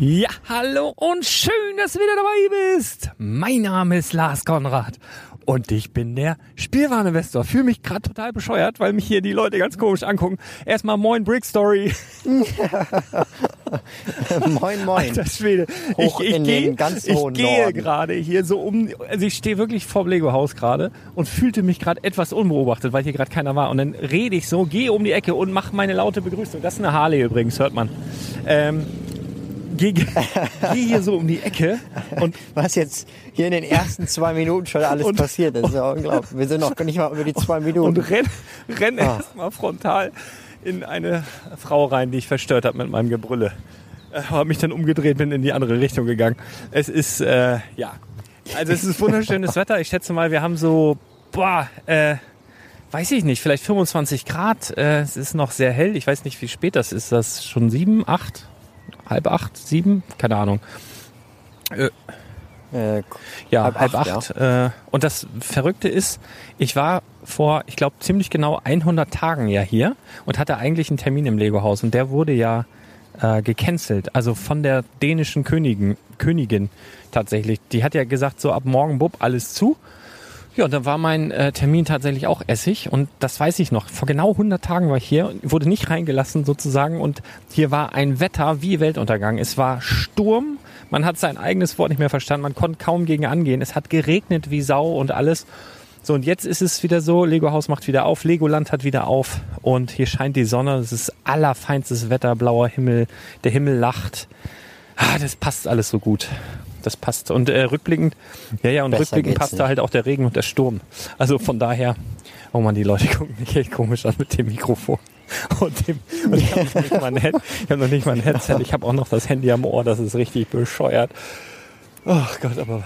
Ja, hallo und schön, dass du wieder dabei bist. Mein Name ist Lars Konrad und ich bin der Spielwareninvestor. Fühle mich gerade total bescheuert, weil mich hier die Leute ganz komisch angucken. Erstmal Moin Brick Story. moin Moin. Alter Schwede. Hoch ich, ich ganz ich gehe gerade hier so um, also ich stehe wirklich vor dem Lego-Haus gerade und fühlte mich gerade etwas unbeobachtet, weil hier gerade keiner war. Und dann rede ich so, gehe um die Ecke und mache meine laute Begrüßung. Das ist eine Harley übrigens, hört man. Ähm, gehe geh hier so um die Ecke und Was jetzt hier in den ersten zwei Minuten schon alles Und- passiert, das ist ja unglaublich. Wir sind noch nicht mal über die zwei Minuten. und renn, renn Ah. erstmal frontal in eine Frau rein, die ich verstört habe mit meinem Gebrülle. Äh, habe mich dann umgedreht, bin in die andere Richtung gegangen. Es ist, äh, ja, also es ist wunderschönes Wetter. Ich schätze mal, wir haben so, boah, äh, weiß ich nicht, vielleicht 25 Grad. Äh, es ist noch sehr hell. Ich weiß nicht, wie spät das ist. Das schon sieben, acht, halb acht, sieben? Keine Ahnung. äh, Ja, Halb halb, acht, acht. Äh, und das Verrückte ist, ich war vor, ich glaube, ziemlich genau 100 Tagen ja hier und hatte eigentlich einen Termin im Lego-Haus und der wurde ja äh, gecancelt. Also von der dänischen Königin, Königin tatsächlich. Die hat ja gesagt, so ab morgen, bub, alles zu. Ja, und dann war mein äh, Termin tatsächlich auch Essig und das weiß ich noch. Vor genau 100 Tagen war ich hier, wurde nicht reingelassen sozusagen und hier war ein Wetter wie Weltuntergang. Es war Sturm, man hat sein eigenes Wort nicht mehr verstanden, man konnte kaum gegen angehen. Es hat geregnet wie Sau und alles. So, und jetzt ist es wieder so, Lego Haus macht wieder auf, Legoland hat wieder auf und hier scheint die Sonne, es ist allerfeinstes Wetter, blauer Himmel, der Himmel lacht. Ah, das passt alles so gut. Das passt. Und äh, rückblickend, ja, ja, und Besser rückblickend passt da nicht. halt auch der Regen und der Sturm. Also von daher, oh man, die Leute gucken mich echt komisch an mit dem Mikrofon. Und, dem, und ich habe hab noch nicht mal ein Headset, ich habe auch noch das Handy am Ohr, das ist richtig bescheuert. Ach Gott, aber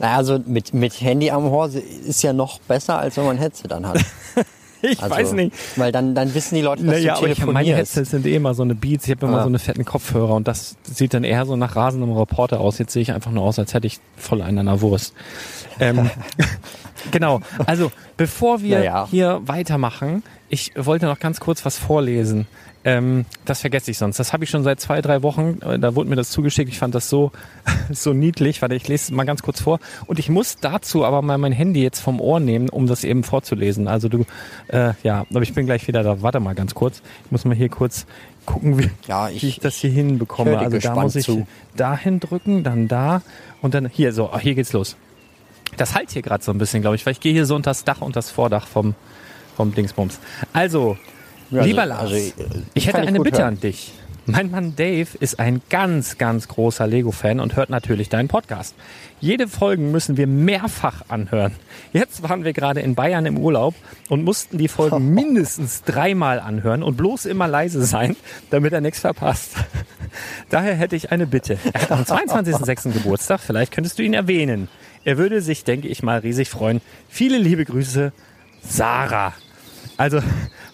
Naja, also mit, mit Handy am Ohr ist ja noch besser, als wenn man ein Headset anhat. ich Also, weiß nicht. Weil dann, dann wissen die Leute, dass Naja, du hab, meine telefonierst. Headsets sind eh immer so eine Beats. Ich habe immer Ah. so eine fetten Kopfhörer und das sieht dann eher so nach rasendem Reporter aus. Jetzt sehe ich einfach nur aus, als hätte ich voll einen an der Wurst. Ähm, genau. Also, bevor wir Naja. hier weitermachen, ich wollte noch ganz kurz was vorlesen. Ähm, das vergesse ich sonst. Das habe ich schon seit zwei, drei Wochen. Äh, Da wurde mir das zugeschickt. Ich fand das so, so niedlich. Warte, ich lese es mal ganz kurz vor. Und ich muss dazu aber mal mein Handy jetzt vom Ohr nehmen, um das eben vorzulesen. Also du, äh, ja, aber ich bin gleich wieder da. Warte mal ganz kurz. Ich muss mal hier kurz gucken, wie, Ja, ich- wie ich das hier hinbekomme. Also da muss ich zu. dahin drücken, dann da und dann hier. So, hier geht's los. Das halt hier gerade so ein bisschen, glaube ich, weil ich gehe hier so unter das Dach und das Vordach vom, vom Dingsbums. Also, Ja, also- lieber Lars, also, äh, ich hätte ich eine Bitte hören. an dich. Mein Mann Dave ist ein ganz, ganz großer Lego-Fan und hört natürlich deinen Podcast. Jede Folgen müssen wir mehrfach anhören. Jetzt waren wir gerade in Bayern im Urlaub und mussten die Folgen mindestens dreimal anhören und bloß immer leise sein, damit er nichts verpasst. Daher hätte ich eine Bitte. Er hat am 22.06. Geburtstag, vielleicht könntest du ihn erwähnen. Er würde sich, denke ich mal, riesig freuen. Viele liebe Grüße, Sarah. Also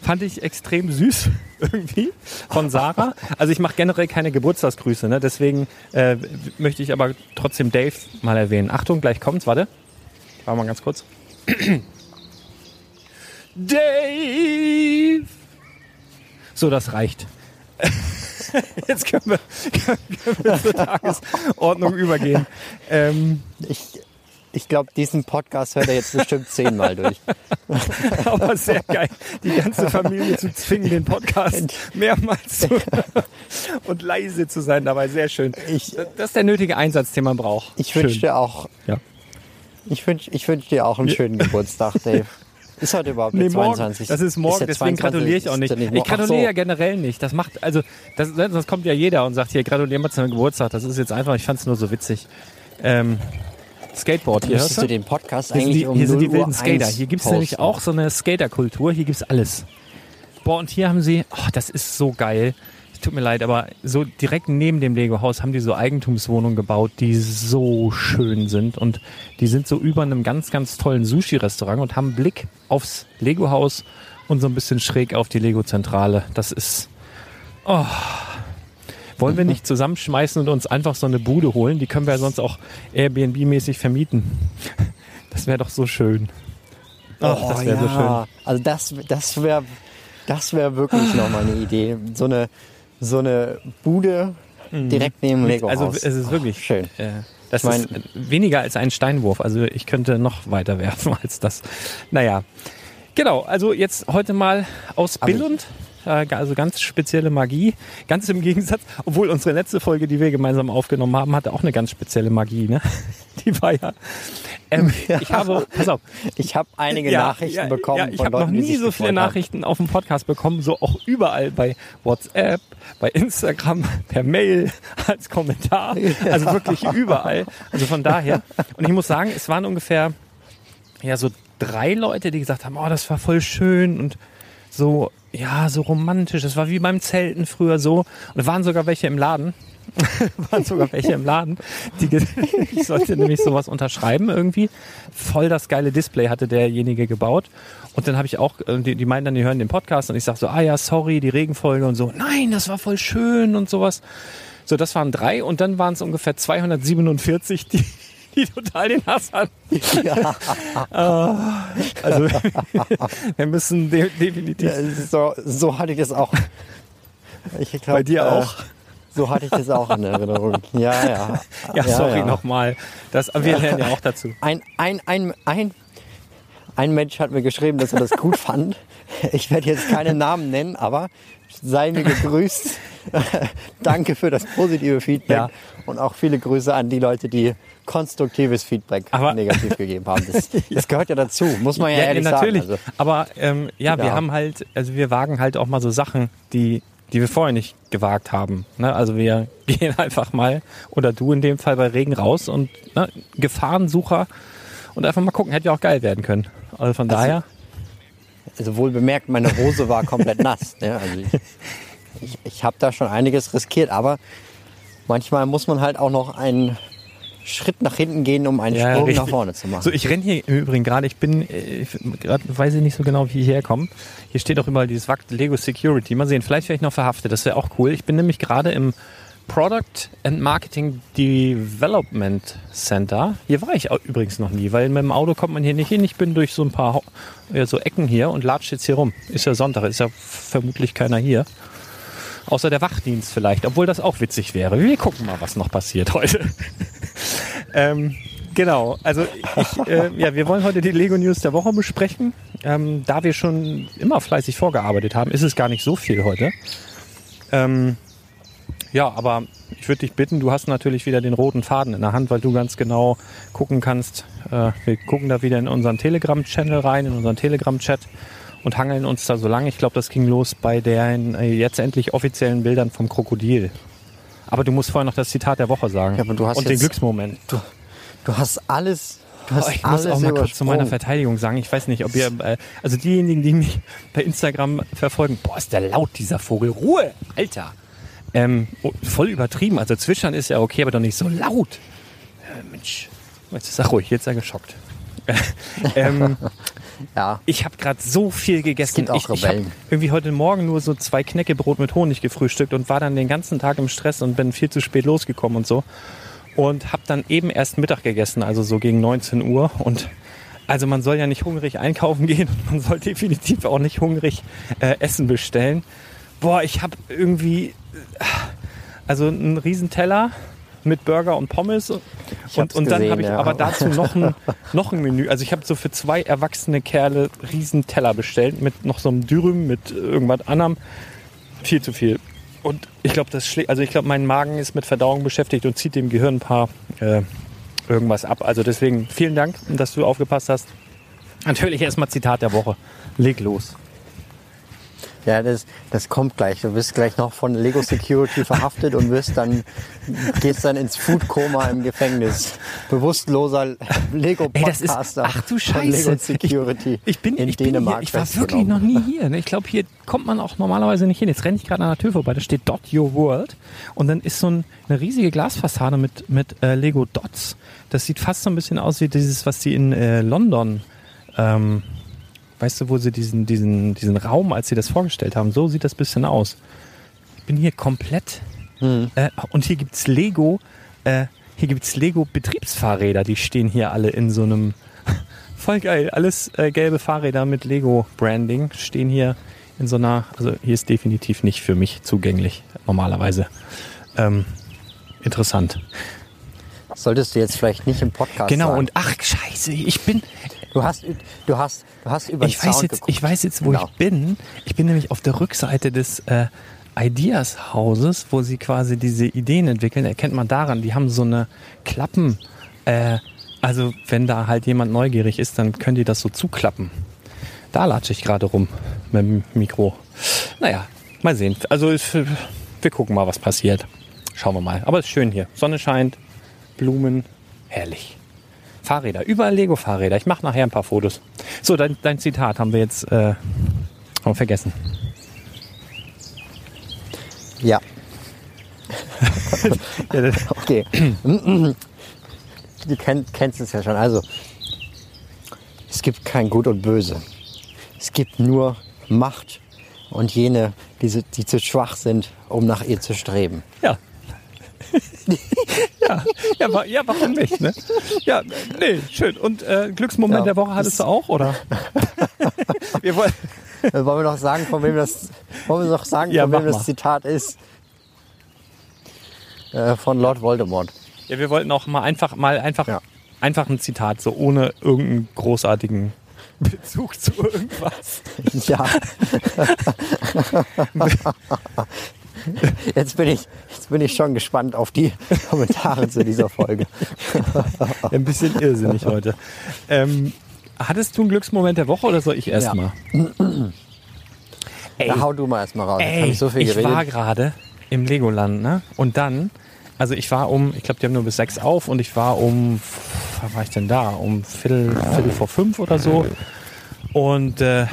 fand ich extrem süß irgendwie von Sarah. Also ich mache generell keine Geburtstagsgrüße, ne? deswegen äh, möchte ich aber trotzdem Dave mal erwähnen. Achtung, gleich kommt's, warte. Warte mal ganz kurz. Dave! So, das reicht. Jetzt können wir, können wir zur Tagesordnung übergehen. Ähm, Ich, ich glaube, diesen Podcast hört er jetzt bestimmt zehnmal durch. Aber sehr geil, die ganze Familie zu zwingen, den Podcast mehrmals zu und leise zu sein dabei. Sehr schön. Ich- das ist der nötige Einsatz, den man braucht. Ich wünsche dir auch, Ja. ich wünsch, ich wünsch dir auch einen schönen Geburtstag, Dave. Ist heute überhaupt Nee, der morgen. 22? Das ist morgen, der deswegen 22. gratuliere ich auch Ist nicht. der Ich gratuliere so. ja generell nicht. Das macht, also, das, sonst kommt ja jeder und sagt hier, gratuliere mal zu deinem Geburtstag. Das ist jetzt einfach, ich fand es nur so witzig. Ähm, Skateboard hier, hörst Müsstest du? den Podcast Hier sind eigentlich die, um hier sind die 0 wilden Uhr Skater. 1 Hier gibt's posten. nämlich auch so eine Skaterkultur. Hier gibt's alles. Boah, und hier haben sie, oh, das ist so geil. Tut mir leid, aber so direkt neben dem Lego-Haus haben die so Eigentumswohnungen gebaut, die so schön sind. Und die sind so über einem ganz, ganz tollen Sushi-Restaurant und haben Blick aufs Lego-Haus und so ein bisschen schräg auf die Lego-Zentrale. Das ist. Oh. Wollen wir nicht zusammenschmeißen und uns einfach so eine Bude holen? Die können wir ja sonst auch Airbnb-mäßig vermieten. Das wäre doch so schön. Ach, Oh, das wäre so schön. ja. Also das, das wäre das wär wirklich nochmal eine Idee. So eine, so eine Bude direkt neben dem Lego Also es ist wirklich schön. Äh, das Ich mein- ist weniger als ein Steinwurf. Also ich könnte noch weiter werfen als das. Naja, genau. Also jetzt heute mal aus Aber- Billund. Äh, Also ganz spezielle Magie. Ganz im Gegensatz, obwohl unsere letzte Folge, die wir gemeinsam aufgenommen haben, hatte auch eine ganz spezielle Magie. Ne? Die war ja. Ähm, Ich habe, pass auf, Ich habe einige Ja, Nachrichten ja, bekommen Ja, ich habe noch nie so viele. Nachrichten auf dem Podcast bekommen, so auch überall bei WhatsApp, bei Instagram, per Mail, als Kommentar, also wirklich überall. Also von daher. Und ich muss sagen, es waren ungefähr ja so drei Leute, die gesagt haben, oh, das war voll schön und so ja so romantisch. Das war wie beim Zelten früher so. Und da waren sogar welche im Laden. waren sogar welche im Laden. Die, ich sollte nämlich sowas unterschreiben irgendwie. Voll das geile Display hatte derjenige gebaut. Und dann habe ich auch, äh, die, die meinen dann, die hören den Podcast und ich sage so, ah ja, sorry, die Regenfolge und so. Nein, das war voll schön und sowas. So, das waren drei und dann waren es ungefähr 247, die, die total den Hass hatten. Ah, also wir müssen de definitiv Ja, So, so hatte ich das auch. Ich glaub, bei dir äh, auch. So hatte ich das auch in Erinnerung. Ja, ja. Ja, sorry ja. nochmal. Das, wir lernen ja auch dazu. Ein, ein, ein, ein, ein Mensch hat mir geschrieben, dass er das gut fand. Ich werde jetzt keinen Namen nennen, aber sei mir gegrüßt. danke für das positive Feedback Ja. und auch viele Grüße an die Leute, die konstruktives Feedback Aber- negativ gegeben haben. Das, das gehört ja dazu, muss man ja, Ja, ehrlich natürlich. sagen. Also, Aber ähm, ja, wir Ja. haben halt, also wir wagen halt auch mal so Sachen, die, die wir vorher nicht gewagt haben. Ne? Also wir gehen einfach mal, oder du in dem Fall bei Regen raus und ne, Gefahrensucher und einfach mal gucken, hätte ja auch geil werden können. Also von daher, also wohl bemerkt, meine Hose war komplett nass. Ne? Also ich ich, habe da schon einiges riskiert, aber manchmal muss man halt auch noch einen Schritt nach hinten gehen, um einen Ja, Sprung richtig. nach vorne zu machen. So, ich renne hier im Übrigen gerade, ich bin, äh, ich grad, weiß ich nicht so genau, wie ich hierher komme. Hier steht auch überall dieses Wakt Lego Security. Mal sehen, vielleicht werde ich noch verhaftet, das wäre auch cool. Ich bin nämlich gerade im Product and Marketing Development Center. Hier war ich übrigens noch nie, weil mit dem Auto kommt man hier nicht hin. Ich bin durch so ein paar so Ecken hier und latscht jetzt hier rum. Ist ja Sonntag, ist ja vermutlich keiner hier. Außer der Wachdienst vielleicht, obwohl das auch witzig wäre. Wir gucken mal, was noch passiert heute. ähm, genau, also ich, äh, ja, wir wollen heute die Lego News der Woche besprechen. Ähm, da wir schon immer fleißig vorgearbeitet haben, ist es gar nicht so viel heute. Ähm, ja, aber ich würde dich bitten, du hast natürlich wieder den roten Faden in der Hand, weil du ganz genau gucken kannst. Äh, wir gucken da wieder in unseren Telegram-Channel rein, in unseren Telegram-Chat und hangeln uns da so lang. Ich glaube, das ging los bei den äh, jetzt endlich offiziellen Bildern vom Krokodil. Aber du musst vorher noch das Zitat der Woche sagen. Ja, aber du hast und den jetzt- Glücksmoment. du, du hast alles. Du hast Oh, ich muss alles auch mal kurz zu meiner. Verteidigung sagen. Ich weiß nicht, ob ihr, äh, also diejenigen, die mich bei Instagram verfolgen, boah, ist der laut, dieser Vogel. Ruhe, Alter. Ähm, oh, voll übertrieben. Also zwitschern ist ja okay, aber doch nicht so laut. Äh, Mensch, jetzt sag ruhig, jetzt sei geschockt. ähm, Ja, ich habe gerade so viel gegessen. gibt auch ich ich habe Rebellen. irgendwie heute Morgen nur so zwei Knäckebrot mit Honig gefrühstückt und war dann den ganzen Tag im Stress und bin viel zu spät losgekommen und so. Und habe dann eben erst Mittag gegessen, also so gegen 19 Uhr. Und also man soll ja nicht hungrig einkaufen gehen und man soll definitiv auch nicht hungrig äh, Essen bestellen. Boah, ich habe irgendwie äh, also einen riesen Teller mit Burger und Pommes Ich und, und dann habe ich ja. aber dazu noch ein, noch ein Menü. Also ich habe so für zwei erwachsene Kerle riesen Teller bestellt mit noch so einem Dürüm mit irgendwas anderem. Viel zu viel. Und ich glaube, das schlägt, also ich glaube, mein Magen ist mit Verdauung beschäftigt und zieht dem Gehirn ein paar äh, irgendwas ab. Also deswegen vielen Dank, dass du aufgepasst hast. Natürlich erstmal Zitat der Woche. Leg los. Ja das, das kommt gleich. Du wirst gleich noch von Lego Security verhaftet und wirst dann, gehst dann ins Food-Koma im Gefängnis. Bewusstloser Lego Ey, das ist, Podcaster ach du von Lego Scheiße. Security Ich, ich bin, in ich bin Dänemark hier, ich war wirklich noch nie hier. ne? Ich glaube, hier kommt man auch normalerweise nicht hin. Jetzt renne ich gerade an der Tür vorbei, da steht Dot Your World. Und dann ist so ein, eine riesige Glasfassade mit, mit äh, Lego Dots. Das sieht fast so ein bisschen aus wie dieses, was sie in äh, London, ähm, weißt du, wo sie diesen, diesen, diesen Raum, als sie das vorgestellt haben, so sieht das bisschen aus. Ich bin hier komplett. Äh, und hier gibt's Lego, äh, hier gibt's Lego Betriebsfahrräder, die stehen hier alle in so einem Voll geil. Alles äh, gelbe Fahrräder mit Lego-Branding stehen hier in so einer, also hier ist definitiv nicht für mich zugänglich, normalerweise. Ähm, interessant. Solltest du jetzt vielleicht nicht im Podcast Genau, sagen. und ach, scheiße, ich bin, du hast, du hast, du hast über ich den weiß Sound jetzt, geguckt. ich weiß jetzt, wo Genau. ich bin. Ich bin nämlich auf der Rückseite des äh, Ideas-Hauses, wo sie quasi diese Ideen entwickeln. Erkennt man daran, die haben so eine Klappen, äh, also wenn da halt jemand neugierig ist, dann können die das so zuklappen. Da latsche ich gerade rum mit dem Mikro. Naja, mal sehen. Also wir gucken mal, was passiert. Schauen wir mal. Aber es ist schön hier. Sonne scheint, Blumen, herrlich. Fahrräder, überall Lego-Fahrräder. Ich mache nachher ein paar Fotos. So, dein, dein Zitat haben wir jetzt äh, haben vergessen. Ja, okay. du kenn, kennst es ja schon. Also, es gibt kein Gut und Böse. Es gibt nur Macht und jene, die, die zu schwach sind, um nach ihr zu streben. ja. ja, ja, ja, warum nicht? Ne? Ja, nee, schön. Und äh, Glücksmoment Ja, der Woche hattest du auch, oder? wir wollen, Wollen wir noch sagen, von wem das, wollen wir noch sagen, Ja, von wem das. Zitat ist? Äh, von Lord Voldemort. ja, wir wollten auch mal einfach, mal einfach, Ja. einfach ein Zitat, so ohne irgendeinen großartigen Bezug zu irgendwas. Ja. Jetzt bin ich, jetzt bin ich schon gespannt auf die Kommentare zu dieser Folge. Ein bisschen irrsinnig heute. Ähm, hattest du einen Glücksmoment der Woche oder soll ich erst Ja. mal? Ey, hau du mal erstmal raus. Ey ich so ich war gerade im Legoland, ne? Und dann, also ich war um, ich glaube, die haben nur bis sechs auf und ich war um, wann war ich denn da? Um Viertel, Viertel vor fünf oder so. Und äh,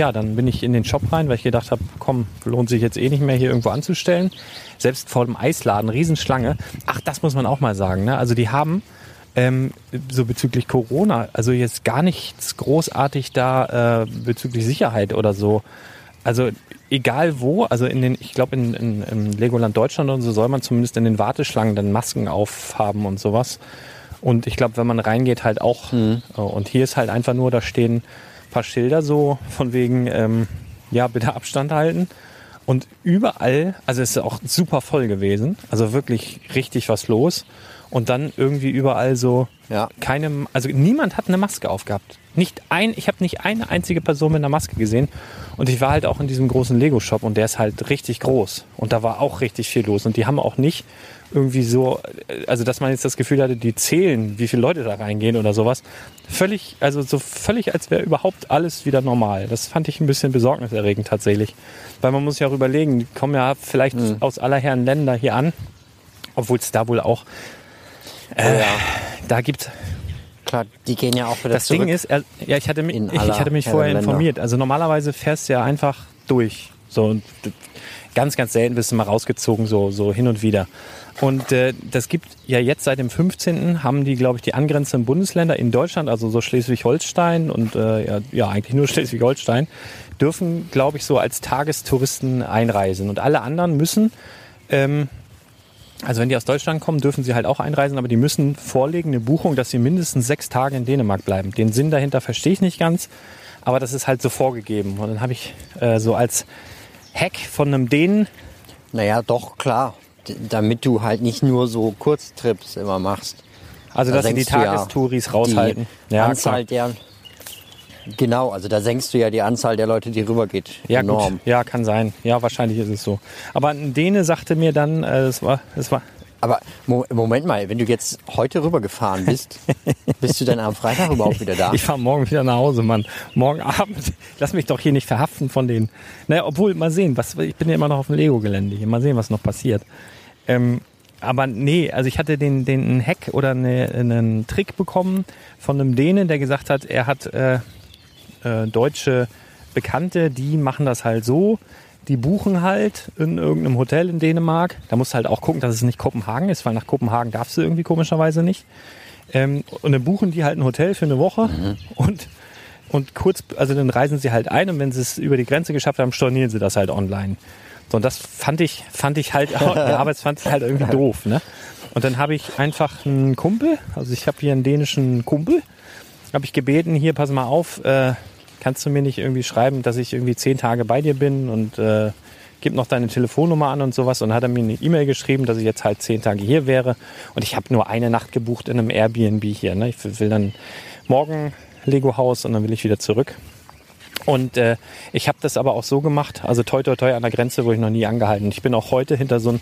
ja, dann bin ich in den Shop rein, weil ich gedacht habe, komm, lohnt sich jetzt eh nicht mehr hier irgendwo anzustellen. Selbst vor dem Eisladen, Riesenschlange. Ach, das muss man auch mal sagen. Ne? Also die haben ähm, so bezüglich Corona, also jetzt gar nichts großartig da äh, bezüglich Sicherheit oder so. Also egal wo, also in den, ich glaube in, in, im Legoland Deutschland und so soll man zumindest in den Warteschlangen dann Masken aufhaben und sowas. Und ich glaube, wenn man reingeht, halt auch. Mhm. Äh, Und hier ist halt einfach nur, da stehen paar Schilder so von wegen, ähm, ja, bitte Abstand halten. Und überall, also es ist auch super voll gewesen, also wirklich richtig was los. Und dann irgendwie überall so Ja. keine, also niemand hat eine Maske aufgehabt. Nicht ein, ich habe nicht eine einzige Person mit einer Maske gesehen. Und ich war halt auch in diesem großen Lego-Shop und der ist halt richtig groß. Und da war auch richtig viel los. Und die haben auch nicht irgendwie so, also dass man jetzt das Gefühl hatte, die zählen, wie viele Leute da reingehen oder sowas. Völlig, also so völlig, als wäre überhaupt alles wieder normal. Das fand ich ein bisschen besorgniserregend tatsächlich. Weil man muss ja auch überlegen, die kommen ja vielleicht aus aller Herren Länder hier an. Obwohl es da wohl auch, ja. da gibt Klar, die gehen ja auch wieder das zurück. Ding ist, ja, ich hatte mich, ich, ich hatte mich vorher Länder. informiert. Also normalerweise fährst du ja einfach durch. So ganz, ganz selten bist du mal rausgezogen, so, so hin und wieder. Und äh, das gibt ja jetzt seit dem 15. haben die, glaube ich, die angrenzenden Bundesländer in Deutschland, also so Schleswig-Holstein und äh, ja, ja, eigentlich nur Schleswig-Holstein, dürfen, glaube ich, so als Tagestouristen einreisen. Und alle anderen müssen ähm, also wenn die aus Deutschland kommen, dürfen sie halt auch einreisen, aber die müssen vorlegen eine Buchung, dass sie mindestens sechs Tage in Dänemark bleiben. Den Sinn dahinter verstehe ich nicht ganz, aber das ist halt so vorgegeben. Und dann habe ich äh, so als Hack von einem Dänen, Naja, doch, klar. Damit du halt nicht nur so Kurztrips immer machst. also Da dass sie die du ja Tagestouris raushalten. Die Ja, Anzahl der. Genau, also da senkst du ja die Anzahl der Leute, die rübergeht. Ja, enorm. gut. Ja, kann sein. Ja, wahrscheinlich ist es so. Aber ein Däne sagte mir dann, äh, es war, es war, Aber Mo Moment mal, wenn du jetzt heute rübergefahren bist, bist du dann am Freitag überhaupt wieder da? Ich fahre morgen wieder nach Hause, Mann. Morgen Abend. Lass mich doch hier nicht verhaften von denen. Naja, obwohl, mal sehen. Was, ich bin ja immer noch auf dem Lego-Gelände hier. Mal sehen, was noch passiert. Ähm, aber nee, also ich hatte den, den einen Hack oder eine, einen Trick bekommen von einem Dänen, der gesagt hat, er hat äh, äh, deutsche Bekannte, die machen das halt so. Die buchen halt in irgendeinem Hotel in Dänemark. Da musst du halt auch gucken, dass es nicht Kopenhagen ist, weil nach Kopenhagen darfst du irgendwie komischerweise nicht. Ähm, und dann buchen die halt ein Hotel für eine Woche und, und kurz, also dann reisen sie halt ein und wenn sie es über die Grenze geschafft haben, stornieren sie das halt online. So, und das fand ich, fand ich halt, ja, aber es fand ich halt irgendwie doof, ne? Und dann habe ich einfach einen Kumpel, also ich habe hier einen dänischen Kumpel, habe ich gebeten, hier, pass mal auf, äh, kannst du mir nicht irgendwie schreiben, dass ich irgendwie zehn Tage bei dir bin und äh, gib noch deine Telefonnummer an und sowas. Und dann hat er mir eine E-Mail geschrieben, dass ich jetzt halt zehn Tage hier wäre. Und ich habe nur eine Nacht gebucht in einem Airbnb hier. Ne? Ich will dann morgen Lego-Haus und dann will ich wieder zurück. Und äh, ich habe das aber auch so gemacht, also toi toi toi an der Grenze, wo ich noch nie angehalten. Ich bin auch heute hinter so einem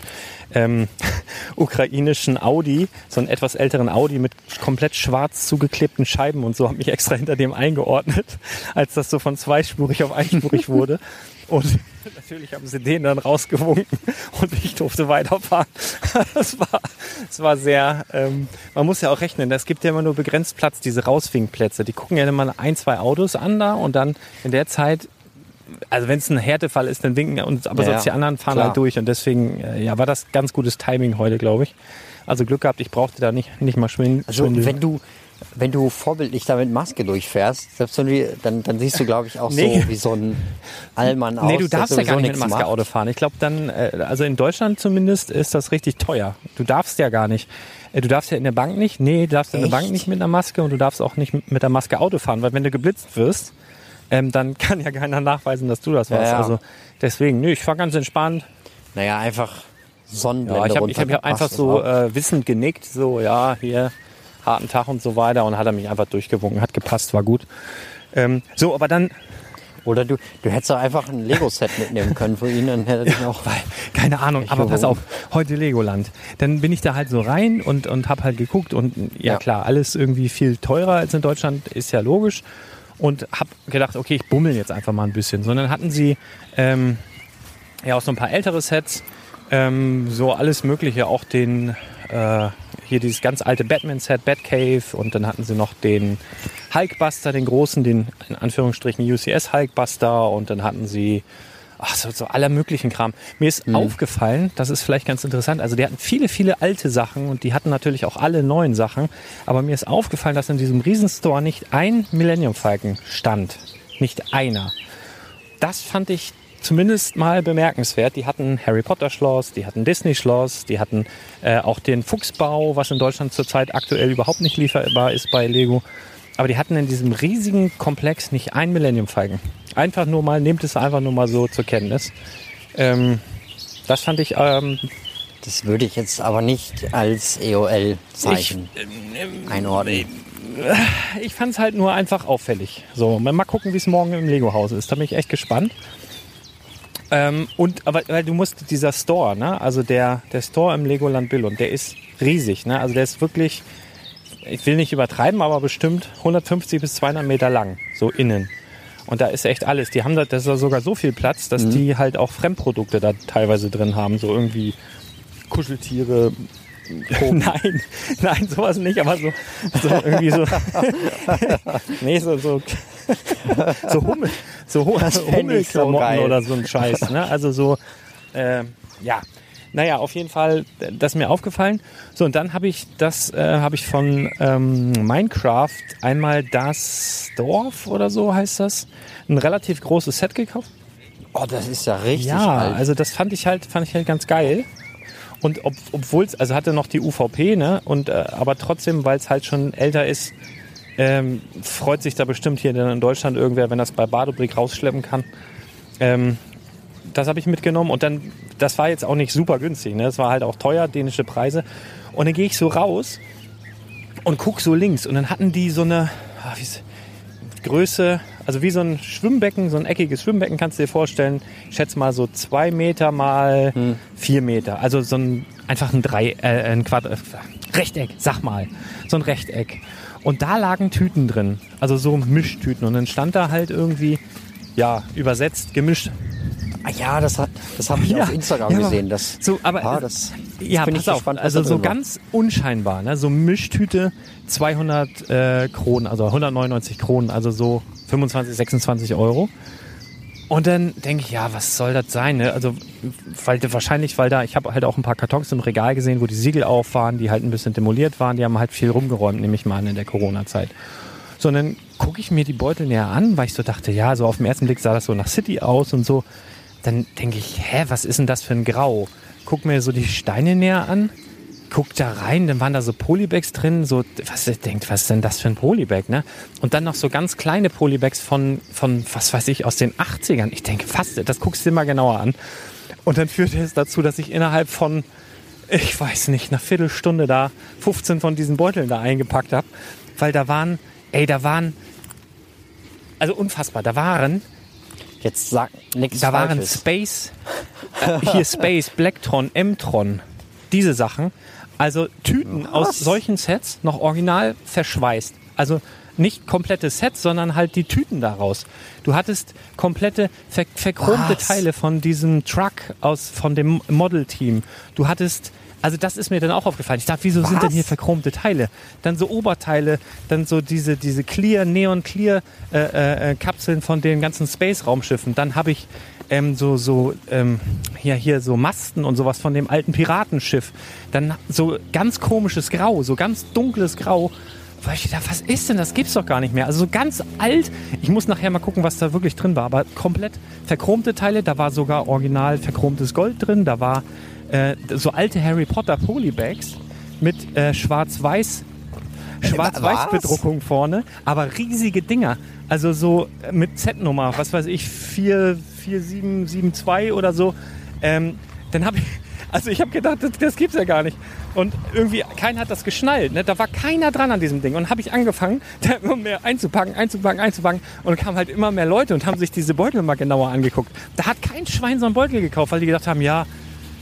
ähm, ukrainischen Audi, so einen etwas älteren Audi mit komplett schwarz zugeklebten Scheiben und so, habe mich extra hinter dem eingeordnet, als das so von zweispurig auf einspurig wurde. Und natürlich haben sie den dann rausgewunken und ich durfte weiterfahren. Das war, das war sehr, ähm, man muss ja auch rechnen, es gibt ja immer nur begrenzt Platz, diese Rauswinkplätze. Die gucken ja immer ein, zwei Autos an da und dann in der Zeit, also wenn es ein Härtefall ist, dann winken uns, aber Ja, sonst die anderen fahren klar. halt durch und deswegen äh, ja, war das ganz gutes Timing heute, glaube ich. Also Glück gehabt, ich brauchte da nicht, nicht mal schwin Also schwindeln. wenn du, wenn du vorbildlich da mit Maske durchfährst, selbst wenn du, dann, dann siehst du, glaube ich, auch Nee. so wie so ein Allmann aus. Nee, du darfst ja gar nicht mit Maske macht. Auto fahren. Ich glaube dann, äh, also in Deutschland zumindest ist das richtig teuer. Du darfst ja gar nicht. Äh, Du darfst ja in der Bank nicht. Nee, du darfst in der Echt? Bank nicht mit einer Maske und du darfst auch nicht mit der Maske Auto fahren, weil wenn du geblitzt wirst, ähm, dann kann ja keiner nachweisen, dass du das warst. Ja, ja. Also deswegen, nö, ich fahr ganz entspannt. Naja, einfach Sonnenblende Ja, ich habe hab, einfach so äh, wissend genickt, so ja, hier harten Tag und so weiter und hat er mich einfach durchgewunken, hat gepasst, war gut. Ähm, so, aber dann Oder du, du hättest doch einfach ein Lego-Set mitnehmen können für ihn, dann hätte er dich auch. Weil, keine Ahnung, Ich aber pass auf, heute Legoland. Dann bin ich da halt so rein und, und hab halt geguckt und ja, Ja. klar, alles irgendwie viel teurer als in Deutschland, ist ja logisch. Und hab gedacht, okay, ich bummel jetzt einfach mal ein bisschen. Sondern hatten sie ähm, ja auch so ein paar ältere Sets, ähm, so alles Mögliche, auch den äh, hier dieses ganz alte Batman-Set, Batcave und dann hatten sie noch den Hulkbuster, den großen, den in Anführungsstrichen UCS Hulkbuster und dann hatten sie ach, so, so aller möglichen Kram. Mir ist aufgefallen, das ist vielleicht ganz interessant, also die hatten viele, viele alte Sachen und die hatten natürlich auch alle neuen Sachen, aber mir ist aufgefallen, dass in diesem Riesenstore nicht ein Millennium Falcon stand. Nicht einer. Das fand ich zumindest mal bemerkenswert. Die hatten Harry Potter Schloss, die hatten Disney Schloss, die hatten äh, auch den Fuchsbau, was in Deutschland zurzeit aktuell überhaupt nicht lieferbar ist bei Lego. Aber die hatten in diesem riesigen Komplex nicht ein Millennium Falcon. Einfach nur mal, nehmt es einfach nur mal so zur Kenntnis. Ähm, das fand ich ähm, Das würde ich jetzt aber nicht als EOL-Zeichen einordnen. ich fand es halt nur einfach auffällig. So, mal gucken, wie es morgen im Lego-Haus ist. Da bin ich echt gespannt. Ähm, und aber weil du musst dieser Store, ne? Also der der Store im Legoland Billund, der ist riesig, ne? Also der ist wirklich, ich will nicht übertreiben, aber bestimmt 150 bis 200 Meter lang, so innen. Und da ist echt alles. Die haben da, das ist da sogar so viel Platz, dass die halt auch Fremdprodukte da teilweise drin haben, so irgendwie Kuscheltiere. nein, nein, sowas nicht, aber so, so irgendwie so, nee, so, so, so Hummel, so so Hummelklamotten geil. oder so ein Scheiß, ne? Also so, äh, ja. Naja, auf jeden Fall, das ist mir aufgefallen. So, und dann habe ich das, äh, habe ich von ähm, Minecraft einmal das Dorf oder so heißt das, ein relativ großes Set gekauft. Oh, das ist ja richtig Ja, alt. also das fand ich halt, fand ich halt ganz geil. Und ob, obwohl es, also hatte noch die UVP, ne? Und äh, aber trotzdem, weil es halt schon älter ist, ähm, freut sich da bestimmt hier in Deutschland irgendwer, wenn das bei Badobrick rausschleppen kann. Ähm, das habe ich mitgenommen und dann, das war jetzt auch nicht super günstig, ne? Das war halt auch teuer, dänische Preise. Und dann gehe ich so raus und guck so links und dann hatten die so eine ist- Größe, also wie so ein Schwimmbecken, so ein eckiges Schwimmbecken kannst du dir vorstellen. Ich schätze mal so zwei Meter mal vier Meter. Also so ein einfach ein Drei, äh, ein Quadrat, äh, Rechteck, sag mal, so ein Rechteck. Und da lagen Tüten drin, also so Mischtüten. Und dann stand da halt irgendwie, ja, übersetzt, gemischt. Ah, ja, das, hat- das habe ich Ja, auf Instagram ja, gesehen. Das, so, aber- ah, das, Ja, bin pass ich auf, gespannt, also so war. ganz unscheinbar, ne? so Mischtüte 200 äh, Kronen, also 199 Kronen, also so 25, 26 Euro. Und dann denke ich, ja, was soll das sein? Ne? Also weil wahrscheinlich, weil da, ich habe halt auch ein paar Kartons im Regal gesehen, wo die Siegel auf waren, die halt ein bisschen demoliert waren, die haben halt viel rumgeräumt, nehme ich mal an, in der Corona-Zeit. So, und dann gucke ich mir die Beutel näher an, weil ich so dachte, ja, so auf den ersten Blick sah das so nach City aus und so. Dann denke ich, hä, was ist denn das für ein Grau? Guck mir so die Steine näher an, guck da rein, dann waren da so Polybags drin, so, was ihr denkt, was ist denn das für ein Polybag, ne? Und dann noch so ganz kleine Polybags von, von, was weiß ich, aus den 80ern. Ich denke, was, das guckst du dir mal genauer an. Und dann führte es dazu, dass ich innerhalb von, ich weiß nicht, einer Viertelstunde da 15 von diesen Beuteln da eingepackt habe, weil da waren, ey, da waren, also unfassbar, da waren Jetzt sag nichts da waren Falsches. Space, äh, hier Space, Blacktron, M-Tron, diese Sachen. Also Tüten aus solchen Sets noch original verschweißt. Also nicht komplette Sets, sondern halt die Tüten daraus. Du hattest komplette ver verchromte Was? Teile von diesem Truck aus von dem Model-Team. Du hattest also das ist mir dann auch aufgefallen. Ich dachte, wieso sind denn hier verchromte Teile? Dann so Oberteile, dann so diese, diese Clear, Neon Clear äh, äh, äh, Kapseln von den ganzen Space-Raumschiffen. Dann habe ich ähm, so, so ähm, hier, hier so Masten und sowas von dem alten Piratenschiff. Dann so ganz komisches Grau, so ganz dunkles Grau. Weil ich dachte, was ist denn das? Gibt's doch gar nicht mehr. Also so ganz alt. Ich muss nachher mal gucken, was da wirklich drin war. Aber komplett verchromte Teile. Da war sogar original verchromtes Gold drin. Da war äh, so alte Harry Potter Polybags mit äh, schwarz-weiß Schwarz-Weiß-Bedruckung vorne, aber riesige Dinger. Also so äh, mit Z-Nummer, was weiß ich, 4772 oder so. Ähm, dann habe ich, Also ich habe gedacht, das, das gibt's ja gar nicht. Und irgendwie, keiner hat das geschnallt. Ne? Da war keiner dran an diesem Ding. Und habe ich angefangen, da immer mehr einzupacken, einzupacken, einzupacken. Und kamen halt immer mehr Leute und haben sich diese Beutel mal genauer angeguckt. Da hat kein Schwein so einen Beutel gekauft, weil die gedacht haben, ja,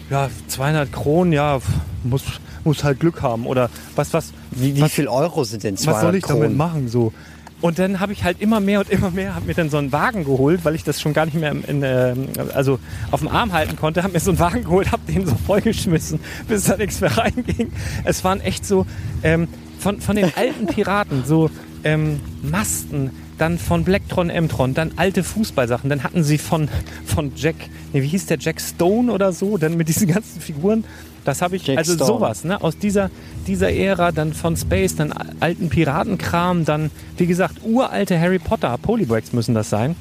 ja, 200 Kronen, ja, muss, muss halt Glück haben. Oder was, was, Wie, wie was, viel Euro sind denn 200 was soll ich damit Kronen? machen? So. Und dann habe ich halt immer mehr und immer mehr, habe mir dann so einen Wagen geholt, weil ich das schon gar nicht mehr in, in, ähm, also auf dem Arm halten konnte, habe mir so einen Wagen geholt, habe den so vollgeschmissen, bis da nichts mehr reinging. Es waren echt so ähm, von, von den alten Piraten so ähm, Masten, dann von Blacktron, M-Tron, dann alte Fußballsachen, dann hatten sie von, von Jack, nee, wie hieß der, Jack Stone oder so, dann mit diesen ganzen Figuren. Das habe ich, Jack also Stone. sowas, ne, aus dieser, dieser Ära, dann von Space, dann alten Piratenkram, dann, wie gesagt, uralte Harry Potter, Polybrags müssen das sein.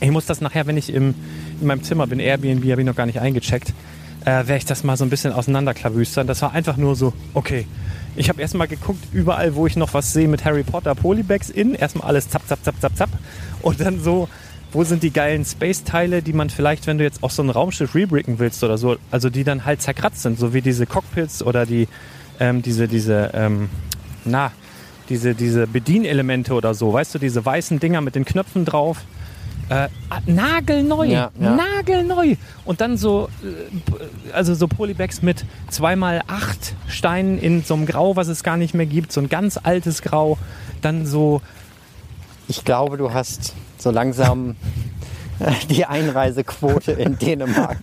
Ich muss das nachher, wenn ich im, in meinem Zimmer bin, Airbnb, habe ich noch gar nicht eingecheckt, äh, werde ich das mal so ein bisschen auseinanderklabüstern. Das war einfach nur so, okay. Ich habe erstmal geguckt, überall, wo ich noch was sehe mit Harry Potter Polybags in. Erstmal alles zapp, zapp, zapp, zapp, zapp. Und dann so, wo sind die geilen Space-Teile, die man vielleicht, wenn du jetzt auch so ein Raumschiff rebricken willst oder so, also die dann halt zerkratzt sind, so wie diese Cockpits oder die, ähm, diese, diese, ähm, na, diese, diese Bedienelemente oder so, weißt du, diese weißen Dinger mit den Knöpfen drauf. Äh, ah, nagelneu, Ja, ja. nagelneu. Und dann so, äh, also so Polybags mit zweimal acht Steinen in so einem Grau, was es gar nicht mehr gibt, so ein ganz altes Grau. Dann so, Ich glaube, du hast so langsam die Einreisequote in Dänemark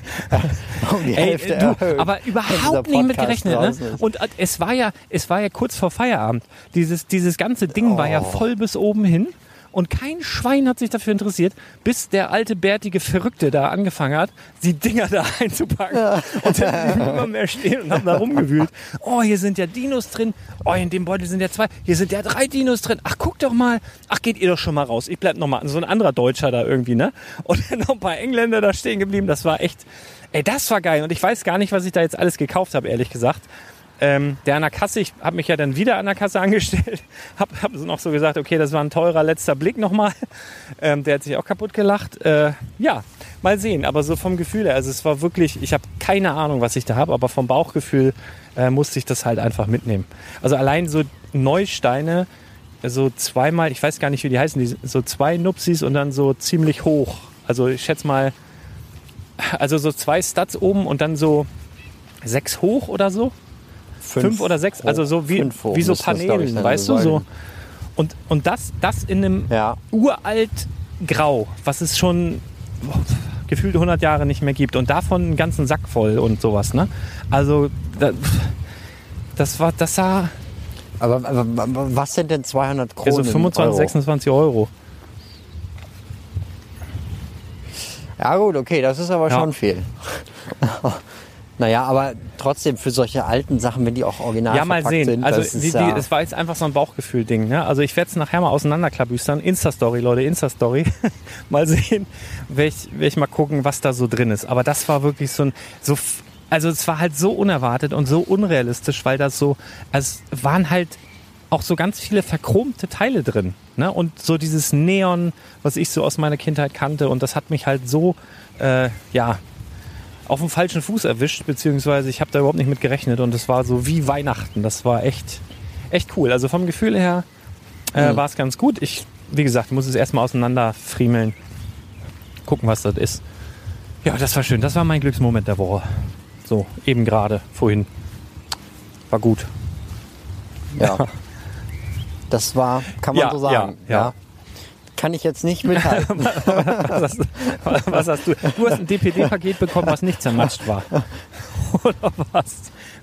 um die ey, Hälfte du, erhöht. aber überhaupt nicht mit gerechnet. Ne? Und äh, es war ja, es war ja kurz vor Feierabend. Dieses, dieses ganze Ding war ja voll bis oben hin. Und kein Schwein hat sich dafür interessiert, bis der alte bärtige Verrückte da angefangen hat, die Dinger da einzupacken. Und dann blieben immer mehr stehen und haben da rumgewühlt. Oh, hier sind ja Dinos drin. Oh, in dem Beutel sind ja zwei. Hier sind ja drei Dinos drin. Ach, guck doch mal. Ach, geht ihr doch schon mal raus. Ich bleib noch mal. So ein anderer Deutscher da irgendwie, ne? Und dann noch ein paar Engländer da stehen geblieben. Das war echt, ey, das war geil. Und ich weiß gar nicht, was ich da jetzt alles gekauft habe, ehrlich gesagt. Ähm, der an der Kasse, ich habe mich ja dann wieder an der Kasse angestellt, habe hab noch so gesagt, okay, das war ein teurer letzter Blick nochmal. Ähm, der hat sich auch kaputt gelacht. Äh, ja, mal sehen, aber so vom Gefühl her, also es war wirklich, ich habe keine Ahnung, was ich da habe, aber vom Bauchgefühl äh, musste ich das halt einfach mitnehmen. Also allein so Neusteine, so zweimal, ich weiß gar nicht, wie die heißen, die, so zwei Nupsis und dann so ziemlich hoch. Also ich schätze mal, also so zwei Stats oben und dann so sechs hoch oder so fünf, oder sechs, also so wie, Fünf hoch wie so das, Paneelen, weißt du, so. Und, und das, das in einem Ja. uralt Grau, was es schon boah, gefühlt 100 Jahre nicht mehr gibt und davon einen ganzen Sack voll und sowas, ne? Also, da, das war, das sah, Aber, aber, was sind denn 200 Kronen? also in 25, Euro? 26 Euro. Ja gut, okay, das ist aber Ja. schon viel. Naja, aber trotzdem für solche alten Sachen, wenn die auch original Ja, mal sehen. sind, Also, wie, ja, es war jetzt einfach so ein Bauchgefühl-Ding. Ne? Also, ich werde es nachher mal auseinanderklabüstern. Insta-Story, Leute, Insta-Story. mal sehen, werde ich, werd ich mal gucken, was da so drin ist. Aber das war wirklich so ein, so, also, es war halt so unerwartet und so unrealistisch, weil das so, also, es waren halt auch so ganz viele verchromte Teile drin. Ne? Und so dieses Neon, was ich so aus meiner Kindheit kannte. Und das hat mich halt so, äh, ja, auf dem falschen Fuß erwischt, beziehungsweise ich habe da überhaupt nicht mit gerechnet und es war so wie Weihnachten. Das war echt, echt cool. Also vom Gefühl her äh, war es ganz gut. Ich, wie gesagt, muss es erstmal auseinander friemeln, gucken, was das ist. Ja, das war schön. Das war mein Glücksmoment der Woche. So, eben gerade, vorhin. War gut. ja. Das war, kann man Ja, so sagen. ja, ja. Kann ich jetzt nicht mithalten. Was hast, du- was hast du? Du hast ein DPD-Paket bekommen, was nicht zermatscht war. Oder was?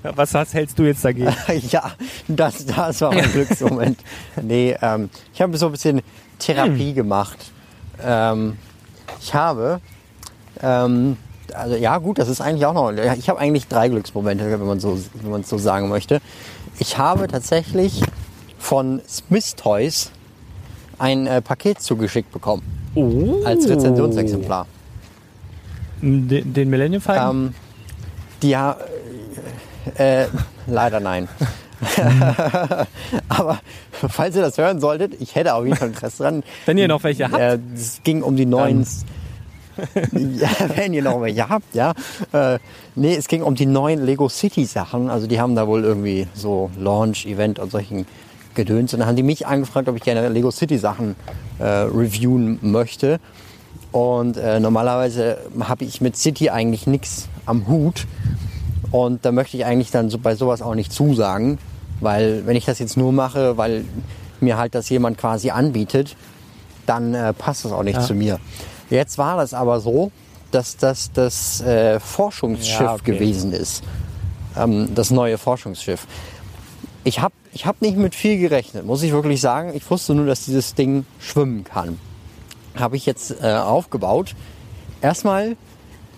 Was hast, hältst du jetzt dagegen? ja, das, das war mein Glücksmoment. Nee, ähm, ich habe so ein bisschen Therapie Hm. gemacht. Ähm, ich habe, ähm, also ja gut, das ist eigentlich auch noch, ich habe eigentlich drei Glücksmomente, wenn man so, wenn man es so sagen möchte. Ich habe tatsächlich von Smith Toys ein äh, Paket zugeschickt bekommen Oh. als Rezensionsexemplar. Den, den Millennium Falcon? Ähm, die ja, äh, äh, leider nein. Aber falls ihr das hören solltet, ich hätte auf jeden Fall Interesse dran. Wenn ihr noch welche habt. Äh, es ging um die neuen, ja, wenn ihr noch welche habt, ja. Äh, nee, es ging um die neuen Lego City Sachen. Also die haben da wohl irgendwie so Launch, Event und solchen Gedöns. Und dann haben die mich angefragt, ob ich gerne Lego City Sachen äh, reviewen möchte. Und äh, normalerweise habe ich mit City eigentlich nichts am Hut. Und da möchte ich eigentlich dann so bei sowas auch nicht zusagen. Weil wenn ich das jetzt nur mache, weil mir halt das jemand quasi anbietet, dann äh, passt das auch nicht Ja. zu mir. Jetzt war das aber so, dass das das äh, Forschungsschiff Ja, okay. gewesen ist. Ähm, das neue Forschungsschiff. Ich habe ich hab nicht mit viel gerechnet, muss ich wirklich sagen. Ich wusste nur, dass dieses Ding schwimmen kann. Habe ich jetzt äh, aufgebaut. Erstmal,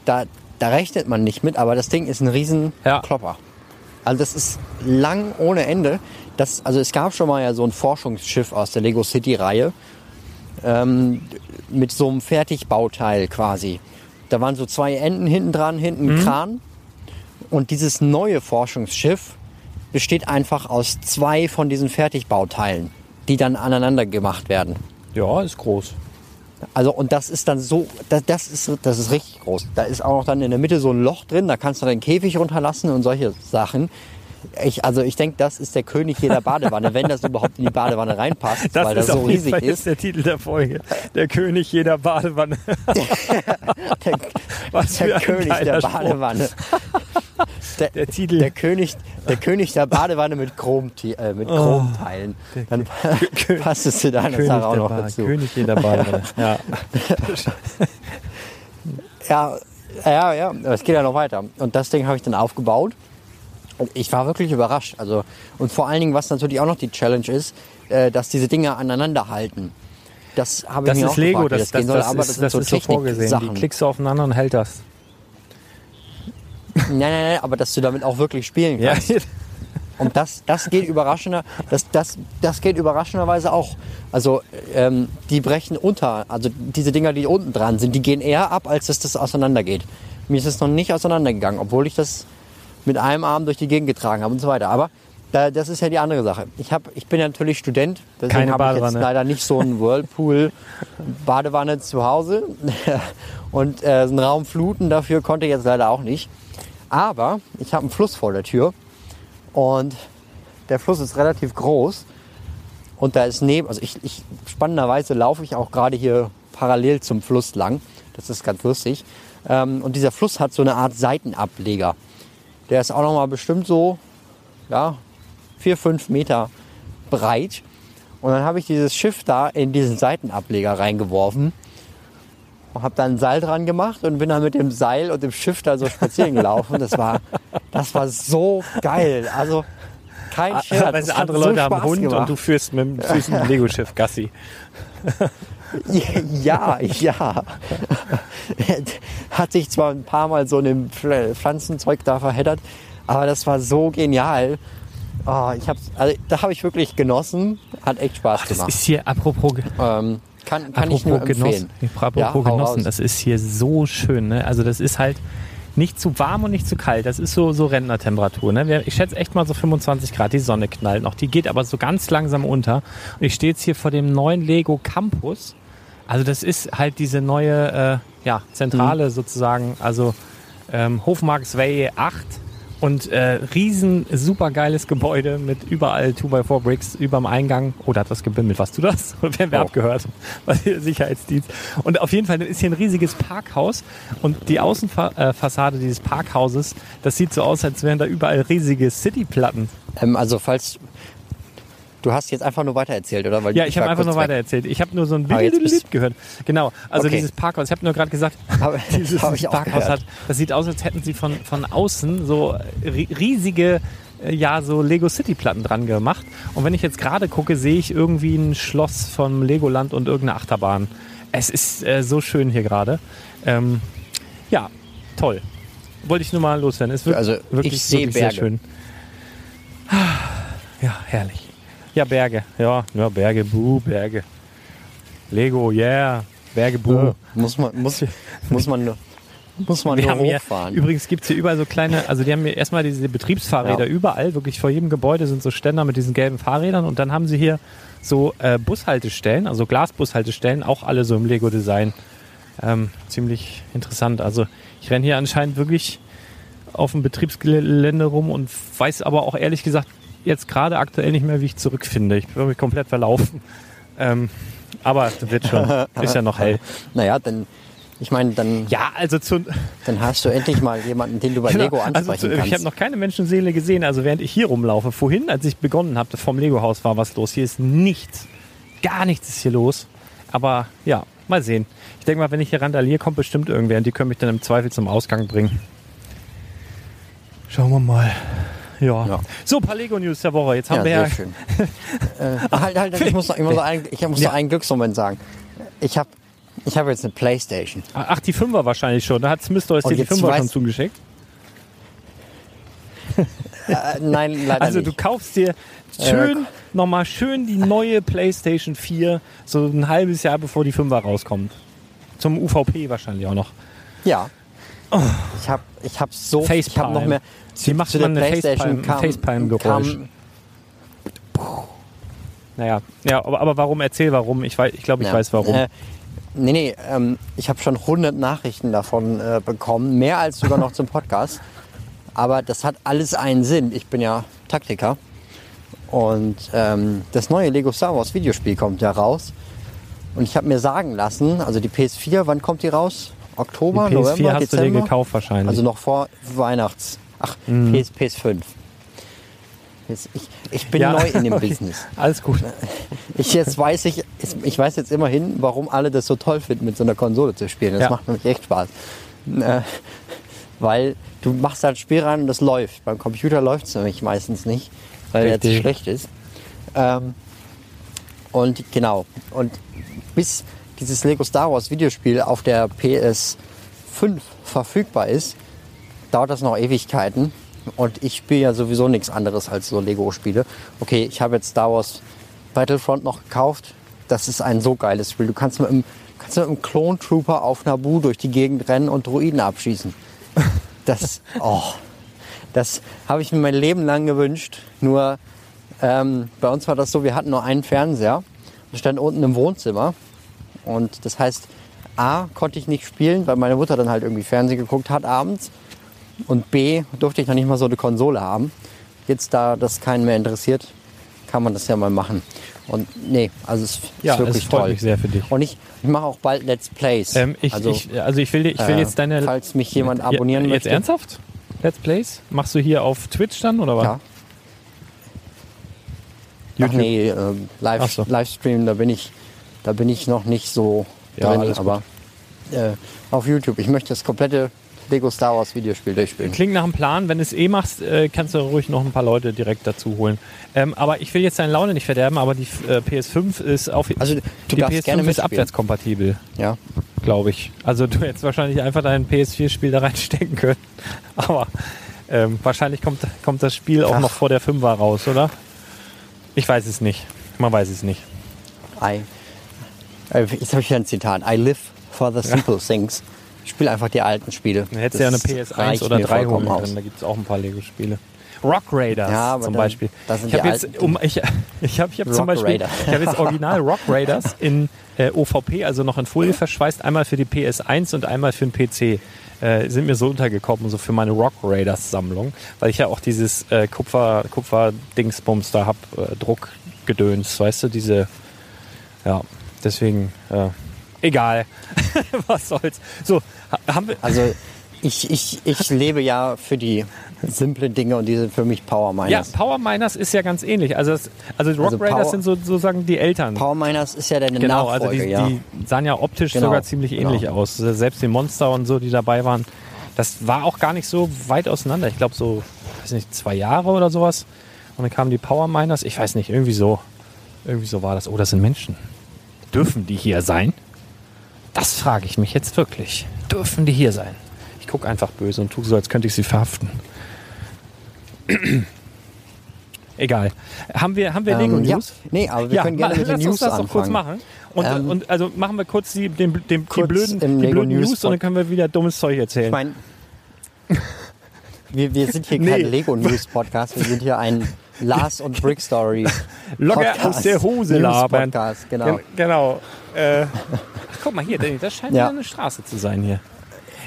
da, da rechnet man nicht mit, aber das Ding ist ein riesen Ja. Klopper. Also das ist lang ohne Ende. Das, also es gab schon mal ja so ein Forschungsschiff aus der Lego City Reihe ähm, mit so einem Fertigbauteil quasi. Da waren so zwei Enden hinten dran, hinten ein Kran. Und dieses neue Forschungsschiff besteht einfach aus zwei von diesen Fertigbauteilen, die dann aneinander gemacht werden. Ja, ist groß. Also und das ist dann so, das, das, ist, das ist richtig groß. Da ist auch noch dann in der Mitte so ein Loch drin, da kannst du den Käfig runterlassen und solche Sachen. Ich, also ich denke, das ist der König jeder Badewanne, wenn das überhaupt in die Badewanne reinpasst, Das weil ist das so riesig Fall jetzt ist. der Titel der Folge. Der König jeder Badewanne. Der, Was der König der. Badewanne. Der, Der Titel. Der König, der König der Badewanne mit, Chrom, äh, mit Chromteilen. Dann passt es zu deiner Oh. König, Sache auch der noch ba dazu. König jeder Badewanne. Ja. Ja, ja, ja, es geht ja noch weiter. Und das Ding habe ich dann aufgebaut. Ich war wirklich überrascht. Also, und vor allen Dingen, was natürlich auch noch die Challenge ist, äh, dass diese Dinger aneinander halten. Das habe ich Das mir ist auch Lego, gefragt, das, das, das, gehen soll, das, aber das ist, das so ist so vorgesehen. Die Technik-Sachen. klickst du aufeinander und hält das. Nein, nein, nein, aber dass du damit auch wirklich spielen Ja, kannst. Und das, das geht überraschender, das, das, das geht überraschenderweise auch. Also ähm, die brechen unter, also diese Dinger, die unten dran sind, die gehen eher ab, als dass das auseinandergeht. Mir ist es noch nicht auseinandergegangen, obwohl ich das mit einem Arm durch die Gegend getragen habe und so weiter. Aber da, das ist ja die andere Sache. Ich, hab, ich bin ja natürlich Student, deswegen habe ich jetzt leider nicht so einen Whirlpool-Badewanne zu Hause. und äh, so einen Raum fluten dafür konnte ich jetzt leider auch nicht. Aber ich habe einen Fluss vor der Tür und der Fluss ist relativ groß. Und da ist neben, also ich, ich spannenderweise laufe ich auch gerade hier parallel zum Fluss lang. Das ist ganz lustig. Ähm, und dieser Fluss hat so eine Art Seitenableger. Der ist auch noch mal bestimmt so, ja, vier, fünf Meter breit. Und dann habe ich dieses Schiff da in diesen Seitenableger reingeworfen und habe da ein Seil dran gemacht und bin dann mit dem Seil und dem Schiff da so spazieren gelaufen. Das war, das war so geil. Also kein Scherz. Weißt andere so Leute haben Spaß Hund gemacht. und du führst mit dem süßen Lego-Schiff Gassi. Ja, ja. Hat sich zwar ein paar Mal so in dem Pfl- Pflanzenzeug da verheddert, aber das war so genial. Oh, ich hab's, also, da habe ich wirklich genossen. Hat echt Spaß Das gemacht. ist hier, apropos, ähm, kann kann ich nur apropos empfehlen. Genossen, apropos Ja, Genossen, raus. das ist hier so schön. Ne? Also das ist halt nicht zu warm und nicht zu kalt. Das ist so, so Rentnertemperatur. Ne? Ich schätze echt mal so 25 Grad. Die Sonne knallt noch. Die geht aber so ganz langsam unter. Und ich stehe jetzt hier vor dem neuen Lego Campus. Also das ist halt diese neue äh, ja, Zentrale Mhm. sozusagen. Also ähm, Hofmarksway 8 und äh, riesen supergeiles Gebäude mit überall 2x4 Bricks überm Eingang. Oh, da hat was gebimmelt. Was du das? Oder werden wir Oh. abgehört? Was hier Sicherheitsdienst. Und auf jeden Fall ist hier ein riesiges Parkhaus und die Außenfassade dieses Parkhauses, das sieht so aus, als wären da überall riesige Cityplatten. Ähm, also falls du hast jetzt einfach nur weitererzählt, oder? Weil Ja, ich habe war einfach nur weg. weiter erzählt. Ich habe nur so ein bist- Lied gehört. Genau, also Okay. dieses Parkhaus. Ich habe nur gerade gesagt, Aber- dieses ich Parkhaus hat, das sieht aus, als hätten sie von, von außen so ri- riesige, äh, ja, so Lego City Platten dran gemacht. Und wenn ich jetzt gerade gucke, sehe ich irgendwie ein Schloss vom Legoland und irgendeine Achterbahn. Es ist äh, so schön hier gerade. Ähm, ja, toll. Wollte ich nur mal loswerden. Es wird Also, wirklich, ich sehe wirklich sehr Berge. schön. Ja, herrlich. Ja, Berge. Ja, ja, Berge, buh, Berge. Lego, yeah. Berge, buh. Muss man, muss, muss man nur, muss man nur haben hier, hochfahren. übrigens gibt's hier überall so kleine, also die haben hier erstmal diese Betriebsfahrräder Ja. überall, wirklich vor jedem Gebäude sind so Ständer mit diesen gelben Fahrrädern und dann haben sie hier so äh, Bushaltestellen, also Glasbushaltestellen, auch alle so im Lego-Design. Ähm, ziemlich interessant. Also ich renne hier anscheinend wirklich auf dem Betriebsgelände rum und weiß aber auch ehrlich gesagt jetzt gerade aktuell nicht mehr, wie ich zurückfinde. Ich bin mich komplett verlaufen. Ähm, aber das wird schon. Ist ja noch hell. Naja, dann, ich meine, dann, Ja, also zu, dann hast du endlich mal jemanden, den du bei Lego also ansprechen zu, ich kannst. habe noch keine Menschenseele gesehen, also während ich hier rumlaufe. Vorhin, als ich begonnen habe, vom Lego-Haus war was los. Hier ist nichts. Gar nichts ist hier los. Aber ja, mal sehen. Ich denke mal, wenn ich hier randaliere, kommt bestimmt irgendwer und die können mich dann im Zweifel zum Ausgang bringen. Schauen wir mal. Ja. Ja. So, ein paar Lego-News der Woche. Jetzt haben ja, wir ja. sehr schön. äh, halt, halt, ich muss noch, ich muss noch, einen, ich muss noch einen Glücksmoment sagen. Ich habe ich hab jetzt eine Playstation. Ach, die Fünfer wahrscheinlich schon. Da hat Smith dir die jetzt Fünfer weiß- schon zugeschickt. Äh, nein, leider Also du nicht. kaufst dir schön, nochmal schön die neue PlayStation 4, so ein halbes Jahr bevor die 5er rauskommt. Zum UVP wahrscheinlich auch noch. Ja. Ich habe ich hab so, ich habe noch mehr. Wie macht man eine PlayStation Facepalm- Facepalm-Geräusch? kam- Naja, ja, aber, aber warum? Erzähl warum. Ich, weiß, ich glaube, ich Ja. weiß warum. Äh, nee, nee, ähm, ich habe schon 100 Nachrichten davon äh, bekommen, mehr als sogar noch zum Podcast. Aber das hat alles einen Sinn. Ich bin ja Taktiker. Und ähm, das neue Lego Star Wars Videospiel kommt ja raus. Und ich habe mir sagen lassen, also die PS4, wann kommt die raus? Oktober, die PS4 November, hast Dezember? du dir gekauft wahrscheinlich. Also noch vor Weihnachts. Ach, Mhm. PS, PS5. Jetzt- Ich, ich bin Ja, neu in dem. Business. Alles gut. Ich jetzt weiß ich, ich weiß jetzt immerhin, warum alle das so toll finden, mit so einer Konsole zu spielen. Das Ja. macht nämlich echt Spaß. Äh, weil du machst halt Spiel rein und das läuft. Beim Computer läuft es nämlich meistens nicht, weil er zu Richtig. schlecht ist. Ähm, und genau. Und bis dieses Lego Star Wars Videospiel auf der PS5 verfügbar ist, dauert das noch Ewigkeiten. Und ich spiele ja sowieso nichts anderes als so Lego-Spiele. Okay, ich habe jetzt Star Wars Battlefront noch gekauft. Das ist ein so geiles Spiel. Du kannst mit einem, kannst mit einem Clone Trooper auf Naboo durch die Gegend rennen und Droiden abschießen. Das, oh, das habe ich mir mein Leben lang gewünscht. Nur ähm, bei uns war das so, wir hatten nur einen Fernseher. Der stand unten im Wohnzimmer. Und das heißt, A, konnte ich nicht spielen, weil meine Mutter dann halt irgendwie Fernsehen geguckt hat abends. Und B, durfte ich noch nicht mal so eine Konsole haben. Jetzt, da das keinen mehr interessiert, kann man das ja mal machen. Und nee, also es Ja, ist wirklich es freut toll. mich sehr für dich. Und ich, ich mache auch bald Let's Plays. Ähm, ich, also, ich, also ich will, ich will äh, jetzt deine... falls mich jemand abonnieren ja, möchte. Jetzt ernsthaft? Let's Plays? Machst du hier auf Twitch dann oder was? Ja. Ach YouTube. nee, ähm, Live, Ach so. Livestream, da bin ich, da bin ich noch nicht so Ja, drin, aber äh, auf YouTube. Ich möchte das komplette Lego Star Wars Videospiel durchspielen. Klingt nach einem Plan. Wenn du es eh machst, äh, kannst du ruhig noch ein paar Leute direkt dazu holen. Ähm, aber ich will jetzt deine Laune nicht verderben, aber die äh, PS5 ist auf Also du die darfst PS5 gerne ist abwärtskompatibel, Ja. glaube ich. Also du hättest wahrscheinlich einfach dein PS4-Spiel da reinstecken können. Aber ähm, wahrscheinlich kommt, kommt das Spiel auch Ach. noch vor der 5er raus, oder? Ich weiß es nicht. Man weiß es nicht. I, äh, jetzt habe ich ein Zitat. I live for the simple things. Ich spiele einfach die alten Spiele. Dann hättest du ja eine Das PS1 reicht oder mir 3 vollkommen holen können. Da gibt es auch ein paar Lego-Spiele. Rock Raiders Ja, zum dann- Beispiel. das sind ich habe jetzt, um, ich, ich habe ich hab zum Beispiel, Raider. ich habe jetzt original Rock Raiders in äh, OVP, also noch in Folie verschweißt, einmal für die PS1 und einmal für den PC. Äh, sind mir so untergekommen, so für meine Rock Raiders Sammlung, weil ich ja auch dieses äh, Kupfer, Kupfer-Dingsbums da hab, äh, Druckgedöns, weißt du, diese, ja, deswegen, äh, egal, was soll's. So, ha- haben wir, Also ich, ich, ich lebe ja für die simplen Dinge und die sind für mich Power Ja, Miners. Power Miners ist ja ganz ähnlich. Also, das, also Rock Also Raiders Power- sind so, sozusagen die Eltern. Power Miners ist ja deine genau, Nachfolge, also die, ja. die sahen ja optisch Genau, sogar ziemlich genau. ähnlich aus. Selbst die Monster und so, die dabei waren. Das war auch gar nicht so weit auseinander. Ich glaube so, weiß nicht, zwei Jahre oder sowas. Und dann kamen die Power Miners. Ich weiß nicht, irgendwie so. Irgendwie so war das. Oh, das sind Menschen. Dürfen die hier sein? Das frage ich mich jetzt wirklich. Dürfen die hier sein? Ich gucke einfach böse und tue so, als könnte ich sie verhaften. Egal. Haben wir, haben wir Lego ähm, ja. News? Nee, aber wir können gerne ma- mit den News anfangen. kurz machen. Und, Ähm, und also machen wir kurz die, den, den, die kurz blöden, die Lego blöden News, News und dann können wir wieder dummes Zeug Ich erzählen. meine, wir, wir sind hier Nee. kein Lego News Podcast, wir sind hier ein Lars und Brick Story Locker Podcast. aus der Hose labern. Podcast, genau. Gen genau. Äh, guck mal hier, das scheint Ja. eine Straße zu sein hier.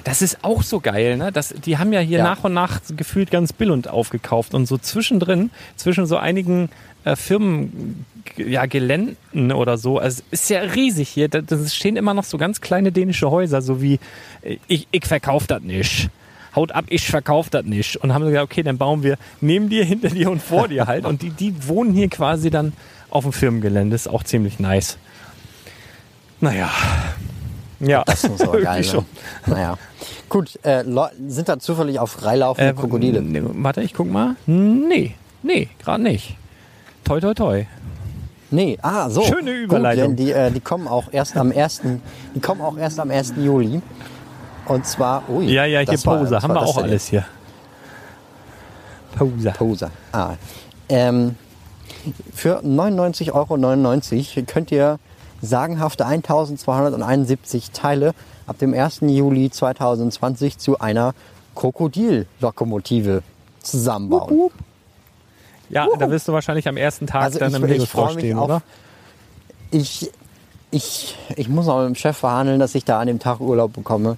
Das ist auch so geil, ne? Das, die haben ja hier Ja. nach und nach gefühlt ganz Billund aufgekauft und so zwischendrin, zwischen so einigen äh, Firmen, ja, Geländen oder so. Also es ist ja riesig hier. Da, da stehen immer noch so ganz kleine dänische Häuser, so wie äh, ich, ich verkauf das nicht. Haut ab, ich verkauf das nicht. Und haben gesagt, okay, dann bauen wir neben dir, hinter dir und vor dir halt. Und die, die wohnen hier quasi dann auf dem Firmengelände. Ist auch ziemlich nice. Naja. Ja, Das muss aber geil sein. Naja. Gut, äh, sind da zufällig auf freilaufende Äh, Krokodile? Nee, warte, ich guck mal. Nee, nee, gerade nicht. Toi, toi, toi. Nee, ah, so. Schöne Überleitung. Gut, denn die, äh, die kommen auch erst am 1. Die kommen auch erst am 1. Juli. Und zwar, ui. Ja, ja, hier das war- Haben wir auch alles hier. Pose. Poser. Ah. Ähm, für 99,99 Euro könnt ihr sagenhafte 1271 Teile ab dem 1. Juli 2020 zu einer Krokodillokomotive zusammenbauen. Ja, da wirst du wahrscheinlich am ersten Tag Also dann ich- im mich stehen, auf- oder? Ich, ich, ich muss auch mit dem Chef verhandeln, dass ich da an dem Tag Urlaub bekomme.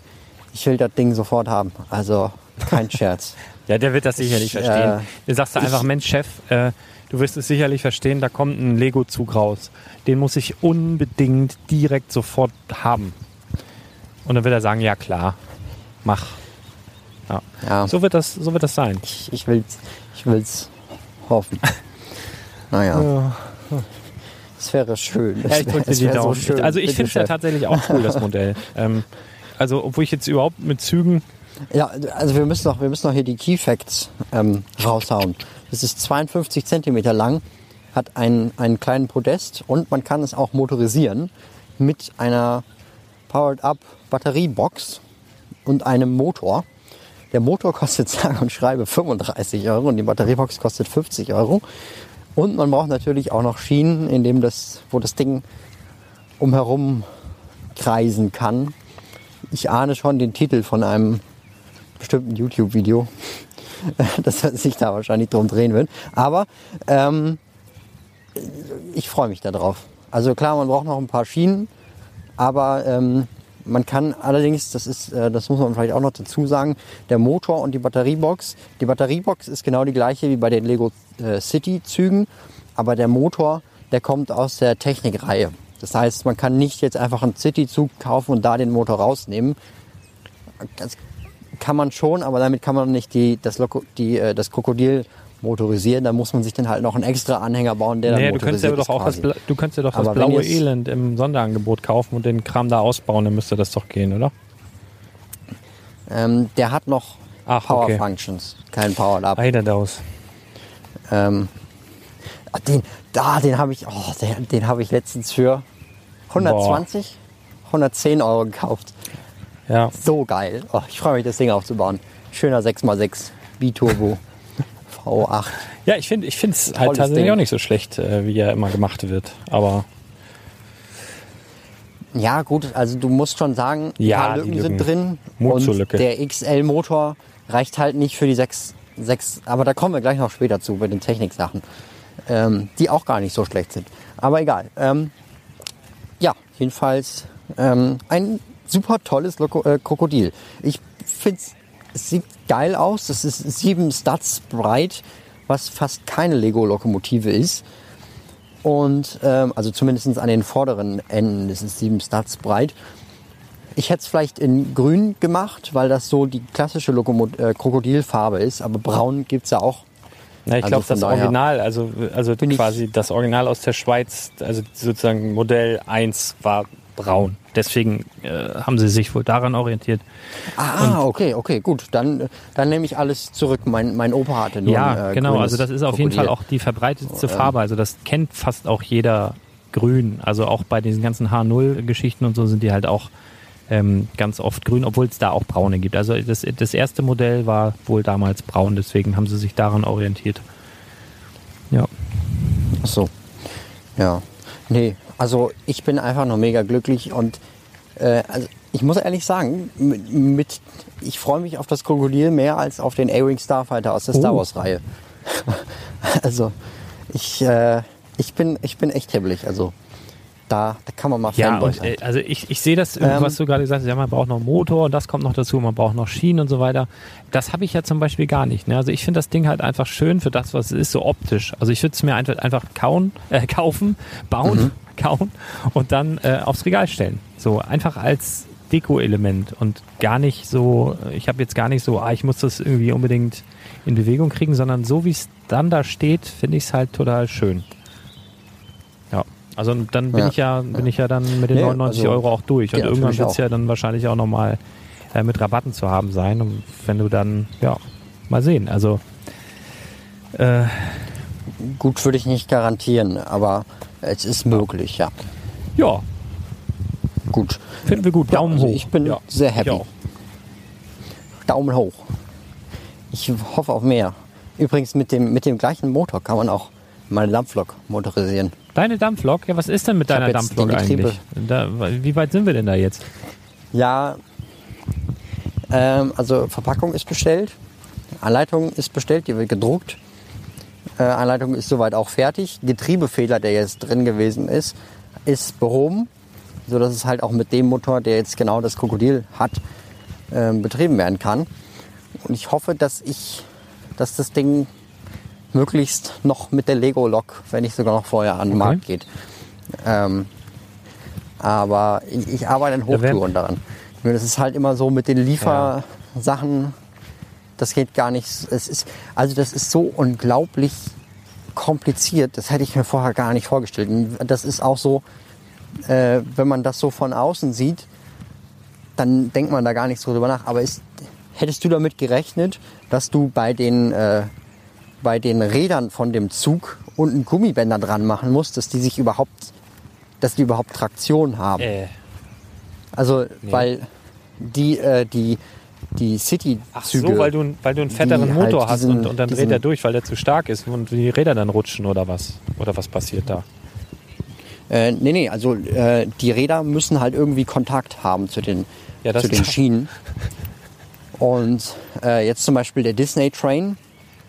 Ich will das Ding sofort haben. Also kein Scherz. Ja, der wird das sicherlich Ich, äh, verstehen. Du sagst da einfach, Mensch, Chef, äh, du wirst es sicherlich verstehen, da kommt ein Lego-Zug raus. Den muss ich unbedingt direkt sofort haben. Und dann wird er sagen, ja klar, mach. Ja. Ja. So wird das, so wird das sein. Ich, ich will's, ich will's hoffen. Naja. Es wäre schön. Ja, ich Es die wäre Daumen. so schön. also ich finde es ja tatsächlich auch cool, das Modell. ähm, also obwohl ich jetzt überhaupt mit Zügen Ja, also wir müssen noch, wir müssen noch hier die Key Facts ähm, raushauen. Es ist 52 Zentimeter lang, hat einen, einen kleinen Podest und man kann es auch motorisieren mit einer Powered-Up Batteriebox und einem Motor. Der Motor kostet sage und schreibe 35 Euro und die Batteriebox kostet 50 Euro. Und man braucht natürlich auch noch Schienen, in dem das, wo das Ding umherum kreisen kann. Ich ahne schon den Titel von einem bestimmten YouTube-Video, das sich da wahrscheinlich drum drehen wird. Aber ähm, ich freue mich darauf. Also klar, man braucht noch ein paar Schienen, aber ähm, man kann allerdings, das ist, äh, das muss man vielleicht auch noch dazu sagen, der Motor und die Batteriebox. Die Batteriebox ist genau die gleiche wie bei den Lego äh, City-Zügen, aber der Motor, der kommt aus der Technikreihe. Das heißt, man kann nicht jetzt einfach einen City-Zug kaufen und da den Motor rausnehmen. Das kann man schon, aber damit kann man nicht die, das, Loko, die, äh, das Krokodil motorisieren. Da muss man sich dann halt noch einen extra Anhänger bauen, der dann Nee, du könntest ja motorisiert doch ist auch das, du könntest ja doch das Aber wenn blaue Elend im Sonderangebot kaufen und den Kram da ausbauen, dann müsste das doch gehen, oder? Ähm, der hat noch Ach, Power okay. Functions, kein Power Up. Eiderdaus. Ähm, ah, den, da, den habe ich, oh, den, den habe ich letztens für 120, 110 Euro gekauft. Ja. So geil. Oh, ich freue mich, das Ding aufzubauen. Schöner 6x6 Biturbo V8. Ja, ich finde ich finde es halt tatsächlich Ding. auch nicht so schlecht, äh, wie er immer gemacht wird. Aber Ja, gut, also du musst schon sagen, Ja, paar die Lücken sind Lücken. drin. Mut und zur Lücke. der XL-Motor reicht halt nicht für die 6, 6, aber da kommen wir gleich noch später zu, bei den Techniksachen, ähm, die auch gar nicht so schlecht sind. Aber egal. Ähm, ja, jedenfalls ähm, ein super tolles Loko äh, Krokodil. Ich finde es sieht geil aus. Es ist sieben Studs breit, was fast keine Lego-Lokomotive ist. Und ähm, also zumindest an den vorderen Enden ist es sieben Studs breit. Ich hätte es vielleicht in grün gemacht, weil das so die klassische Lokomo äh, Krokodilfarbe ist. Aber braun gibt es ja auch. na, ich Also glaube, das Original, also, also quasi das Original aus der Schweiz, also sozusagen Modell 1 war braun. Deswegen äh, haben sie sich wohl daran orientiert. Ah, okay, okay, gut. Dann, dann nehme ich alles zurück. Mein, mein Opa hatte nur Ja, äh, genau. Also das ist auf jeden Krokodil. Fall auch die verbreitetste Farbe. Also das kennt fast auch jeder grün. Also auch bei diesen ganzen H0-Geschichten und so sind die halt auch ähm, ganz oft grün, obwohl es da auch braune gibt. Also das, das erste Modell war wohl damals braun, deswegen haben sie sich daran orientiert. Ja. Ach so. Ja. Nee, also ich bin einfach nur mega glücklich und äh, also ich muss ehrlich sagen, mit, mit ich freue mich auf das Krokodil mehr als auf den A-Wing Starfighter aus der Star Oh. Wars Reihe. also ich, äh, ich bin ich bin echt hibbelig. Also da, da kann man mal Ja, Fanboy sein. äh, also ich, ich sehe das, Ähm, was du gerade gesagt hast, ja, man braucht noch einen Motor und das kommt noch dazu, man braucht noch Schienen und so weiter. Das habe ich ja zum Beispiel gar nicht. Ne? Also ich finde das Ding halt einfach schön für das, was es ist, so optisch. Also ich würde es mir einfach, einfach kauen, äh, kaufen, bauen, Mhm. Kauen und dann äh, aufs Regal stellen. So einfach als Deko-Element und gar nicht so, ich habe jetzt gar nicht so, ah, ich muss das irgendwie unbedingt in Bewegung kriegen, sondern so wie es dann da steht, finde ich es halt total schön. Ja, also dann bin Ja. ich ja, bin ich ja dann mit den Nee, 99 also, Euro auch durch. Und ja, irgendwann wird es ja dann wahrscheinlich auch nochmal äh, mit Rabatten zu haben sein. Und wenn du dann, ja, mal sehen. Also äh, Gut würde ich nicht garantieren, aber es ist möglich, ja. ja, Gut. finden wir gut. Ja, Daumen also hoch. ich bin ja. sehr happy. Auch. Daumen hoch. Ich hoffe auf mehr. Übrigens mit dem, mit dem gleichen Motor kann man auch meine Dampflok motorisieren. Deine Dampflok? Ja, was ist denn mit Ich deiner Dampflok eigentlich? Da, wie weit sind wir denn da jetzt? Ja, ähm, also Verpackung ist bestellt, Anleitung ist bestellt, die wird gedruckt. Äh, Anleitung ist soweit auch fertig. Getriebefehler, der jetzt drin gewesen ist, ist behoben, so dass es halt auch mit dem Motor, der jetzt genau das Krokodil hat, ähm, betrieben werden kann. Und ich hoffe, dass ich, dass das Ding möglichst noch mit der Lego-Lok, wenn nicht sogar noch vorher an den Okay. Markt geht. Ähm, aber ich, ich arbeite in Hochtouren daran. Nur Das ist halt immer so mit den Liefersachen, das geht gar nicht. Es ist, also das ist so unglaublich kompliziert, das hätte ich mir vorher gar nicht vorgestellt. Und Das ist auch so, äh, wenn man das so von außen sieht, dann denkt man da gar nicht so drüber nach. Aber ist, hättest du damit gerechnet, dass du bei den, äh, bei den Rädern von dem Zug unten Gummibänder dran machen musst, dass die sich überhaupt, dass die überhaupt Traktion haben? Äh, Also, weil die, äh, die, die ach City-Züge. so, weil du, weil du einen fetteren die Motor halt hast diesen- und, und dann dreht er durch, weil der zu stark ist und die Räder dann rutschen oder was? Oder was passiert da? Äh, nee, nee, also äh, die Räder müssen halt irgendwie Kontakt haben zu den, Ja, zu den. Schienen. Und äh, jetzt zum Beispiel der Disney Train,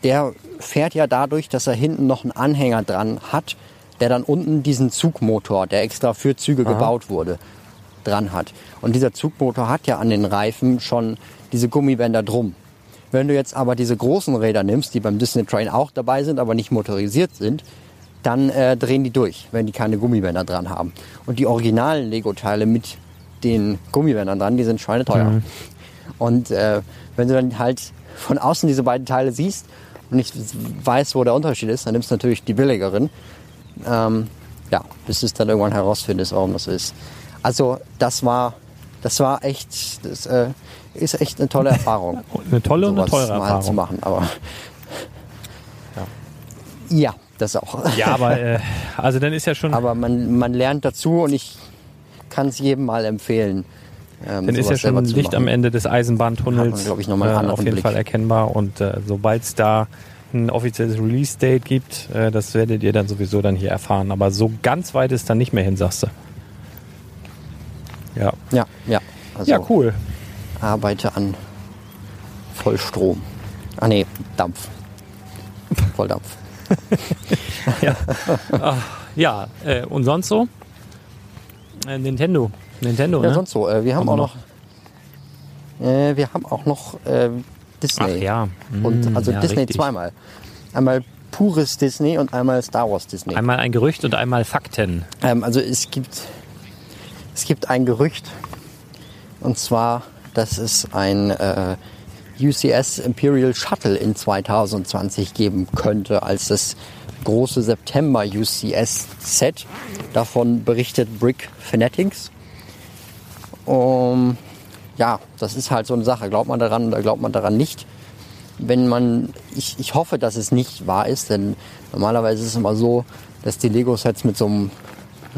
der fährt ja dadurch, dass er hinten noch einen Anhänger dran hat, der dann unten diesen Zugmotor, der extra für Züge gebaut wurde, dran hat. Und dieser Zugmotor hat ja an den Reifen schon diese Gummibänder drum. Wenn du jetzt aber diese großen Räder nimmst, die beim Disney Train auch dabei sind, aber nicht motorisiert sind, dann äh, drehen die durch, wenn die keine Gummibänder dran haben. Und die originalen Lego-Teile mit den Gummibändern dran, die sind schweineteuer. Und äh, wenn du dann halt von außen diese beiden Teile siehst und nicht weißt, wo der Unterschied ist, dann nimmst du natürlich die billigeren. Ähm, ja, bis du es dann irgendwann herausfindest, warum das so ist. Also das war, das war echt, das äh, ist echt eine tolle Erfahrung. Eine tolle und eine teure mal zu Erfahrung. machen. Aber ja, das auch. Ja, aber äh, also dann ist ja schon, Aber man, man lernt dazu und ich kann es jedem mal empfehlen. Ähm, dann ist ja schon Licht am Ende des Eisenbahntunnels. Hat man, glaub ich, noch mal einen äh, auf jeden Blick. Fall erkennbar. Und äh, sobald es da ein offizielles Release-Date gibt, äh, das werdet ihr dann sowieso dann hier erfahren. Aber so ganz weit ist dann nicht mehr hin, sagst du. Ja. Ja, ja. Also ja, cool. arbeite an Vollstrom. Ah nee, Dampf. Volldampf. Ja, Ach, ja äh, und sonst so? Äh, Nintendo. Nintendo, Ja, ne? sonst so. Äh, wir haben Haben auch noch. Äh, wir haben auch noch Disney. Ach ja. Und Mm, also ja, Disney richtig. zweimal. Einmal pures Disney und einmal Star Wars Disney. Einmal ein Gerücht und einmal Fakten. Ähm, also es gibt, es gibt ein Gerücht, und zwar, dass es ein äh, UCS Imperial Shuttle in 2020 geben könnte als das große September UCS Set. Davon berichtet Brick Fanatics. Um, ja, das ist halt so eine Sache. Glaubt man daran oder glaubt man daran nicht? wenn man, ich, ich hoffe, dass es nicht wahr ist, denn normalerweise ist es immer so, dass die Lego-Sets mit so einem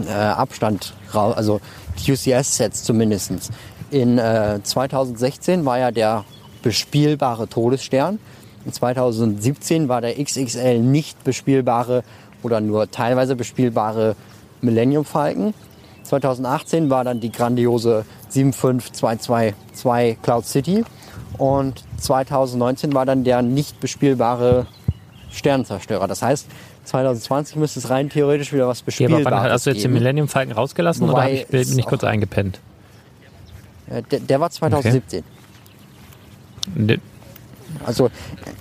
äh, Abstand, rau- also die UCS-Sets zumindestens. In äh, 2016 war ja der bespielbare Todesstern. In 2017 war der XXL nicht bespielbare oder nur teilweise bespielbare Millennium Falcon. 2018 war dann die grandiose 75222 Cloud City und 2019 war dann der nicht bespielbare Sternenzerstörer. Das heißt, 2020 müsste es rein theoretisch wieder was Ja, bespielbares aber wann hast du jetzt den geben. Millennium Falcon rausgelassen oder Wobei hab ich, bin es ich kurz auch- eingepennt? Der, der war 2017. Ne- Also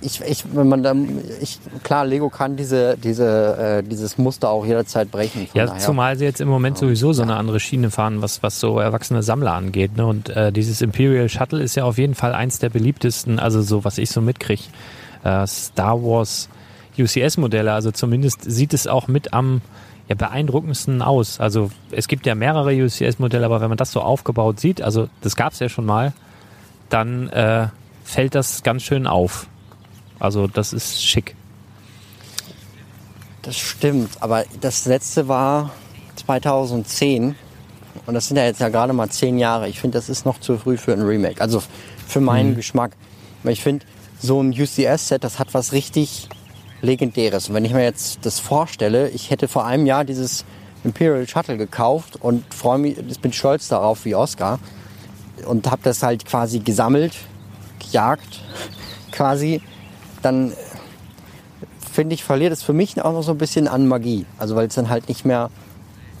ich, ich, wenn man da, ich, klar, Lego kann diese, diese, äh, dieses Muster auch jederzeit brechen. Ja, daher. zumal sie jetzt im Moment sowieso so eine andere Schiene fahren, was, was so erwachsene Sammler angeht. Ne? Und äh, dieses Imperial Shuttle ist ja auf jeden Fall eins der beliebtesten, also so, was ich so mitkriege, äh, Star Wars UCS-Modelle. Also zumindest sieht es auch mit am ja, beeindruckendsten aus. Also es gibt ja mehrere UCS-Modelle, aber wenn man das so aufgebaut sieht, also das gab es ja schon mal, dann äh, fällt das ganz schön auf. Also das ist schick. Das stimmt, aber das letzte war 2010 und das sind ja jetzt ja gerade mal zehn Jahre. Ich finde, das ist noch zu früh für ein Remake. Also für meinen Mhm. Geschmack. Ich finde, so ein UCS-Set, das hat was richtig Legendäres. Und wenn ich mir jetzt das vorstelle, ich hätte vor einem Jahr dieses Imperial Shuttle gekauft und freue mich, ich bin stolz darauf wie Oscar und habe das halt quasi gesammelt, gejagt, quasi, dann finde ich, verliert es für mich auch noch so ein bisschen an Magie. Also weil es dann halt nicht mehr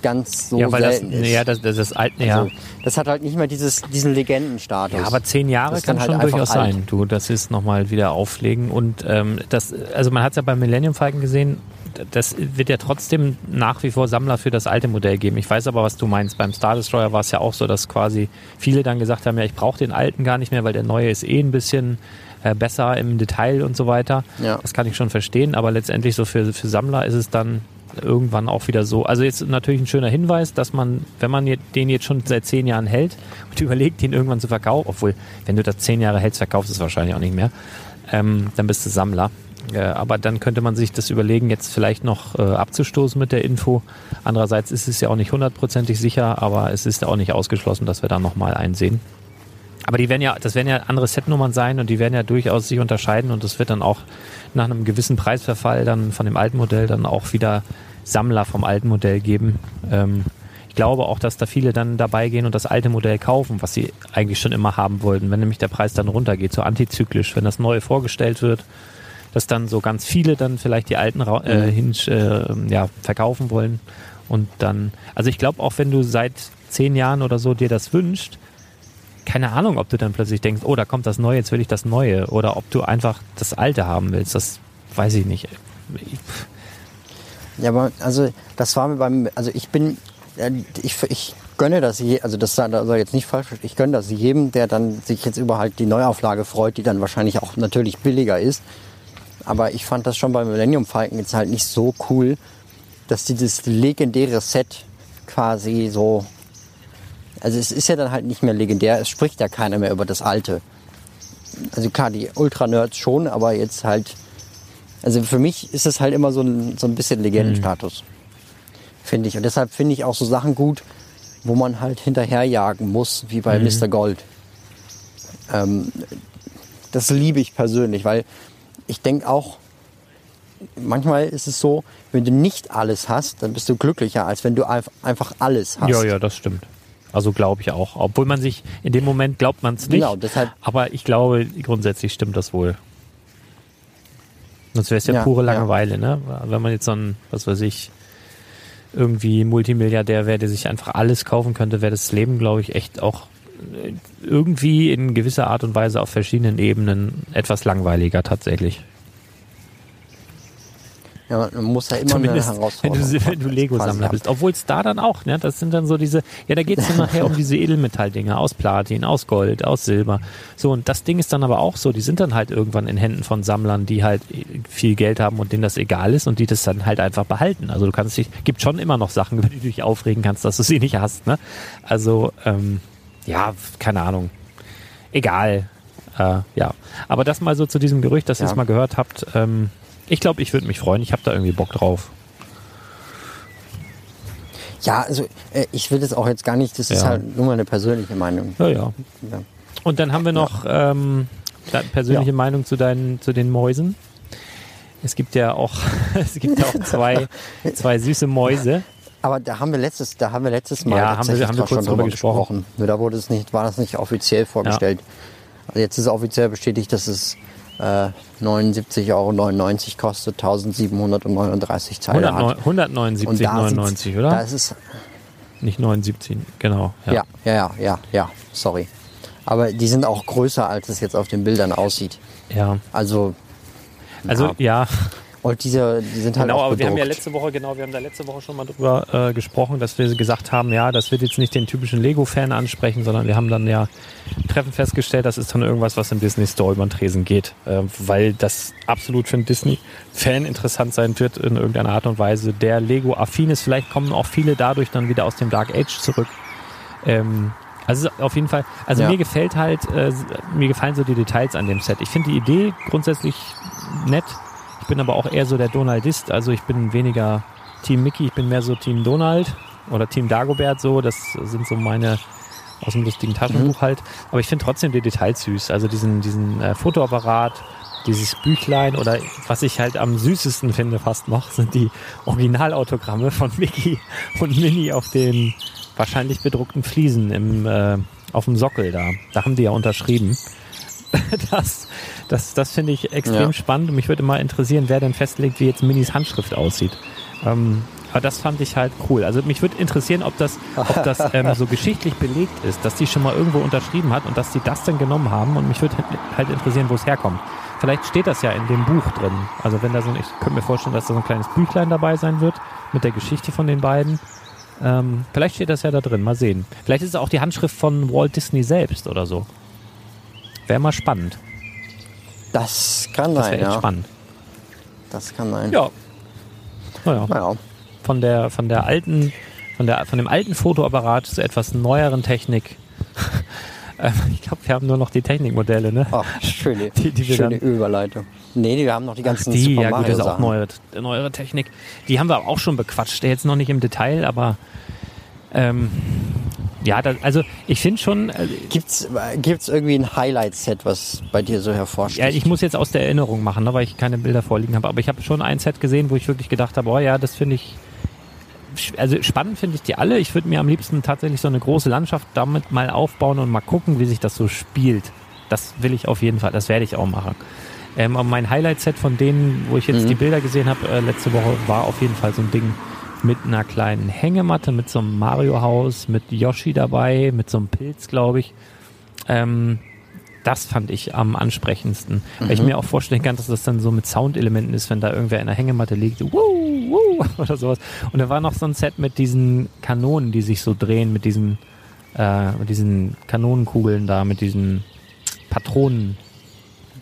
ganz so ja, weil das, selten ist. ja, das, das ist alt, ja. Also, das hat halt nicht mehr dieses, diesen Legendenstatus. Ja, aber zehn Jahre Das ist kann dann schon halt durchaus alt. sein. Du, das ist nochmal wieder auflegen. Und ähm, das, also man hat es ja beim Millennium Falcon gesehen, das wird ja trotzdem nach wie vor Sammler für das alte Modell geben. Ich weiß aber, was du meinst. Beim Star Destroyer war es ja auch so, dass quasi viele dann gesagt haben, ja, ich brauche den alten gar nicht mehr, weil der neue ist eh ein bisschen äh, besser im Detail und so weiter. Ja. Das kann ich schon verstehen, aber letztendlich so für, für Sammler ist es dann irgendwann auch wieder so. Also jetzt natürlich ein schöner Hinweis, dass man, wenn man den jetzt schon seit zehn Jahren hält und überlegt, den irgendwann zu verkaufen, obwohl, wenn du das zehn Jahre hältst, verkaufst du es wahrscheinlich auch nicht mehr, ähm, dann bist du Sammler. Äh, aber dann könnte man sich das überlegen, jetzt vielleicht noch äh, abzustoßen mit der Info. Andererseits ist es ja auch nicht hundertprozentig sicher, aber es ist auch nicht ausgeschlossen, dass wir da nochmal einsehen. Aber die werden ja, das werden ja andere Setnummern sein und die werden ja durchaus sich unterscheiden und es wird dann auch nach einem gewissen Preisverfall dann von dem alten Modell dann auch wieder Sammler vom alten Modell geben. Ähm, ich glaube auch, dass da viele dann dabei gehen und das alte Modell kaufen, was sie eigentlich schon immer haben wollten, wenn nämlich der Preis dann runtergeht, so antizyklisch, wenn das neue vorgestellt wird, dass dann so ganz viele dann vielleicht die alten äh, hin, äh, ja, verkaufen wollen und dann, also ich glaube auch, wenn du seit zehn Jahren oder so dir das wünschst, keine Ahnung, ob du dann plötzlich denkst, oh, da kommt das Neue, jetzt will ich das Neue. Oder ob du einfach das Alte haben willst. Das weiß ich nicht. Ich- Ja, aber also das war mir beim, also ich bin, äh, ich, ich gönne das je, also das soll jetzt nicht falsch, ich gönne das jedem, der dann sich jetzt über halt die Neuauflage freut, die dann wahrscheinlich auch natürlich billiger ist. Aber ich fand das schon beim Millennium Falcon jetzt halt nicht so cool, dass dieses legendäre Set quasi so, also es ist ja dann halt nicht mehr legendär, es spricht ja keiner mehr über das alte. Also klar, die Ultra-Nerds schon, aber jetzt halt also für mich ist es halt immer so ein, so ein bisschen Legendenstatus, finde ich. Und deshalb finde ich auch so Sachen gut, wo man halt hinterherjagen muss, wie bei Mr. Gold. Ähm, das liebe ich persönlich, weil ich denke auch, manchmal ist es so, wenn du nicht alles hast, dann bist du glücklicher, als wenn du einf- einfach alles hast. Ja, ja, das stimmt. Also glaube ich auch. Obwohl man sich, in dem Moment glaubt man es nicht. Genau, deshalb- aber ich glaube, grundsätzlich stimmt das wohl. Sonst wäre es ja, Ja, pure ja. Langeweile, ne? Wenn man jetzt so ein, was weiß ich, irgendwie Multimilliardär wäre, der sich einfach alles kaufen könnte, wäre das Leben, glaube ich, echt auch äh, irgendwie in gewisser Art und Weise auf verschiedenen Ebenen etwas langweiliger tatsächlich. Ja, man muss ja immer Zumindest eine wenn Herausforderung du, wenn du Lego-Sammler bist. Obwohl es da dann auch, ne? Das sind dann so diese, ja, da geht es dann nachher um diese Edelmetalldinger aus Platin, aus Gold, aus Silber. So, und das Ding ist dann aber auch so, die sind dann halt irgendwann in Händen von Sammlern, die halt viel Geld haben und denen das egal ist und die das dann halt einfach behalten. Also du kannst dich, gibt schon immer noch Sachen, über die du dich aufregen kannst, dass du sie nicht hast, ne? Also, ähm, ja, keine Ahnung. Egal. Äh, ja. Aber das mal so zu diesem Gerücht, dass ihr Ja. es mal gehört habt. Ähm, ich glaube, ich würde mich freuen. Ich habe da irgendwie Bock drauf. Ja, also äh, ich will das auch jetzt gar nicht, das ist Ja. halt nur meine persönliche Meinung. Ja, ja. Ja. Und dann haben wir noch ähm, persönliche. Meinung zu deinen, zu den Mäusen. Es gibt ja auch, es gibt ja auch zwei, zwei süße Mäuse. Aber da haben wir letztes, da haben wir letztes Mal Ja, haben wir- haben wir kurz schon drüber gesprochen. gesprochen. Da wurde es nicht, war das nicht offiziell vorgestellt. Also jetzt ist offiziell bestätigt, dass es äh, 79,99 Euro kostet, 1739 Teile 109 hat. 179,99, oder? Da ist es, Nicht 79, genau. ja. ja, ja, ja, ja, sorry. Aber die sind auch größer, als es jetzt auf den Bildern aussieht. ja. Also, Also Ja. ja, und diese, die sind halt genau, aber wir haben ja letzte Woche, genau, wir haben da letzte Woche schon mal drüber äh, gesprochen, dass wir gesagt haben, ja, das wird jetzt nicht den typischen Lego-Fan ansprechen, sondern wir haben dann ja treffend festgestellt, das ist dann irgendwas, was im Disney Store über den Tresen geht, äh, weil das absolut für einen Disney-Fan interessant sein wird in irgendeiner Art und Weise, der Lego-affin ist. Vielleicht kommen auch viele dadurch dann wieder aus dem Dark Age zurück. Ähm, also auf jeden Fall, also Ja. mir gefällt halt, äh, mir gefallen so die Details an dem Set. Ich finde die Idee grundsätzlich nett. Ich bin aber auch eher so der Donaldist, also ich bin weniger Team Mickey, ich bin mehr so Team Donald oder Team Dagobert so. Das sind so meine aus dem lustigen Taschenbuch halt. Aber ich finde trotzdem die Details süß. Also diesen, diesen äh, Fotoapparat, dieses Büchlein oder was ich halt am süßesten finde fast noch, sind die Originalautogramme von Mickey und Minnie auf den wahrscheinlich bedruckten Fliesen im, äh, auf dem Sockel da. Da haben die ja unterschrieben. Das, das, das finde ich extrem Ja. spannend und mich würde mal interessieren, wer denn festlegt, wie jetzt Minis Handschrift aussieht. Ähm, aber das fand ich halt cool. Also mich würde interessieren, ob das, ob das ähm, so geschichtlich belegt ist, dass die schon mal irgendwo unterschrieben hat und dass die das dann genommen haben und mich würde halt interessieren, wo es herkommt. Vielleicht steht das ja in dem Buch drin. Also wenn da so ein, ich könnte mir vorstellen, dass da so ein kleines Büchlein dabei sein wird mit der Geschichte von den beiden. Ähm, vielleicht steht das ja da drin, mal sehen. Vielleicht ist es auch die Handschrift von Walt Disney selbst oder so. Wäre mal spannend. Das kann Das sein, wäre echt ja. spannend. Das kann sein. Ja. Naja, Naja. von der, von der alten, von der, von dem alten Fotoapparat zu etwas neueren Technik. Ähm, ich glaube, wir haben nur noch die Technikmodelle, ne? Oh, schöne, Die- die schöne dann- Überleitung. Nee, wir haben noch die ganzen die, Super ja gut, das ist auch neuere, neuere Technik. Die haben wir auch schon bequatscht, jetzt noch nicht im Detail, aber ähm, ja, das, also ich finde schon, äh, Gibt's, gibt's irgendwie ein Highlight-Set, was bei dir so hervorsticht? ja, ich muss jetzt aus der Erinnerung machen, ne, weil ich keine Bilder vorliegen habe, aber ich habe schon ein Set gesehen, wo ich wirklich gedacht habe, oh ja, das finde ich, also spannend finde ich die alle. Ich würde mir am liebsten tatsächlich so eine große Landschaft damit mal aufbauen und mal gucken, wie sich das so spielt. Das will ich auf jeden Fall, das werde ich auch machen. Ähm, mein Highlight-Set von denen, wo ich jetzt Mhm. die Bilder gesehen habe äh, letzte Woche, war auf jeden Fall so ein Ding mit einer kleinen Hängematte, mit so einem Mario-Haus, mit Yoshi dabei, mit so einem Pilz, glaube ich. Ähm, das fand ich am ansprechendsten. Weil ich mir auch vorstellen kann, dass das dann so mit Soundelementen ist, wenn da irgendwer in der Hängematte liegt, so, wuh, wuh, oder sowas. Und da war noch so ein Set mit diesen Kanonen, die sich so drehen, mit diesen, äh, mit diesen Kanonenkugeln da, mit diesen Patronen.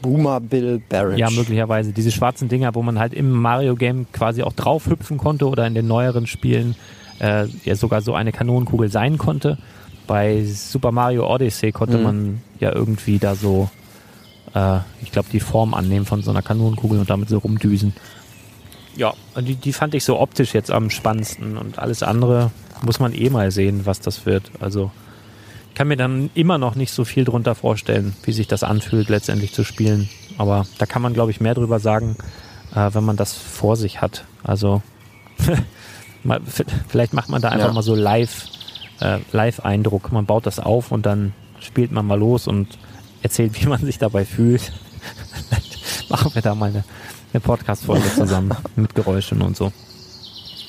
Boomer Bill Barrett. Ja, möglicherweise. Diese schwarzen Dinger, wo man halt im Mario-Game quasi auch drauf hüpfen konnte oder in den neueren Spielen äh, ja sogar so eine Kanonenkugel sein konnte. Bei Super Mario Odyssey konnte Mhm. man ja irgendwie da so, äh, ich glaube, die Form annehmen von so einer Kanonenkugel und damit so rumdüsen. Ja, und die, die fand ich so optisch jetzt am spannendsten und alles andere muss man eh mal sehen, was das wird. Also kann mir dann immer noch nicht so viel drunter vorstellen, wie sich das anfühlt, letztendlich zu spielen. Aber da kann man, glaube ich, mehr drüber sagen, äh, wenn man das vor sich hat. Also vielleicht macht man da einfach Ja. mal so live, äh, Live-Eindruck. Man baut das auf und dann spielt man mal los und erzählt, wie man sich dabei fühlt. Vielleicht machen wir da mal eine, eine Podcast-Folge zusammen mit Geräuschen und so.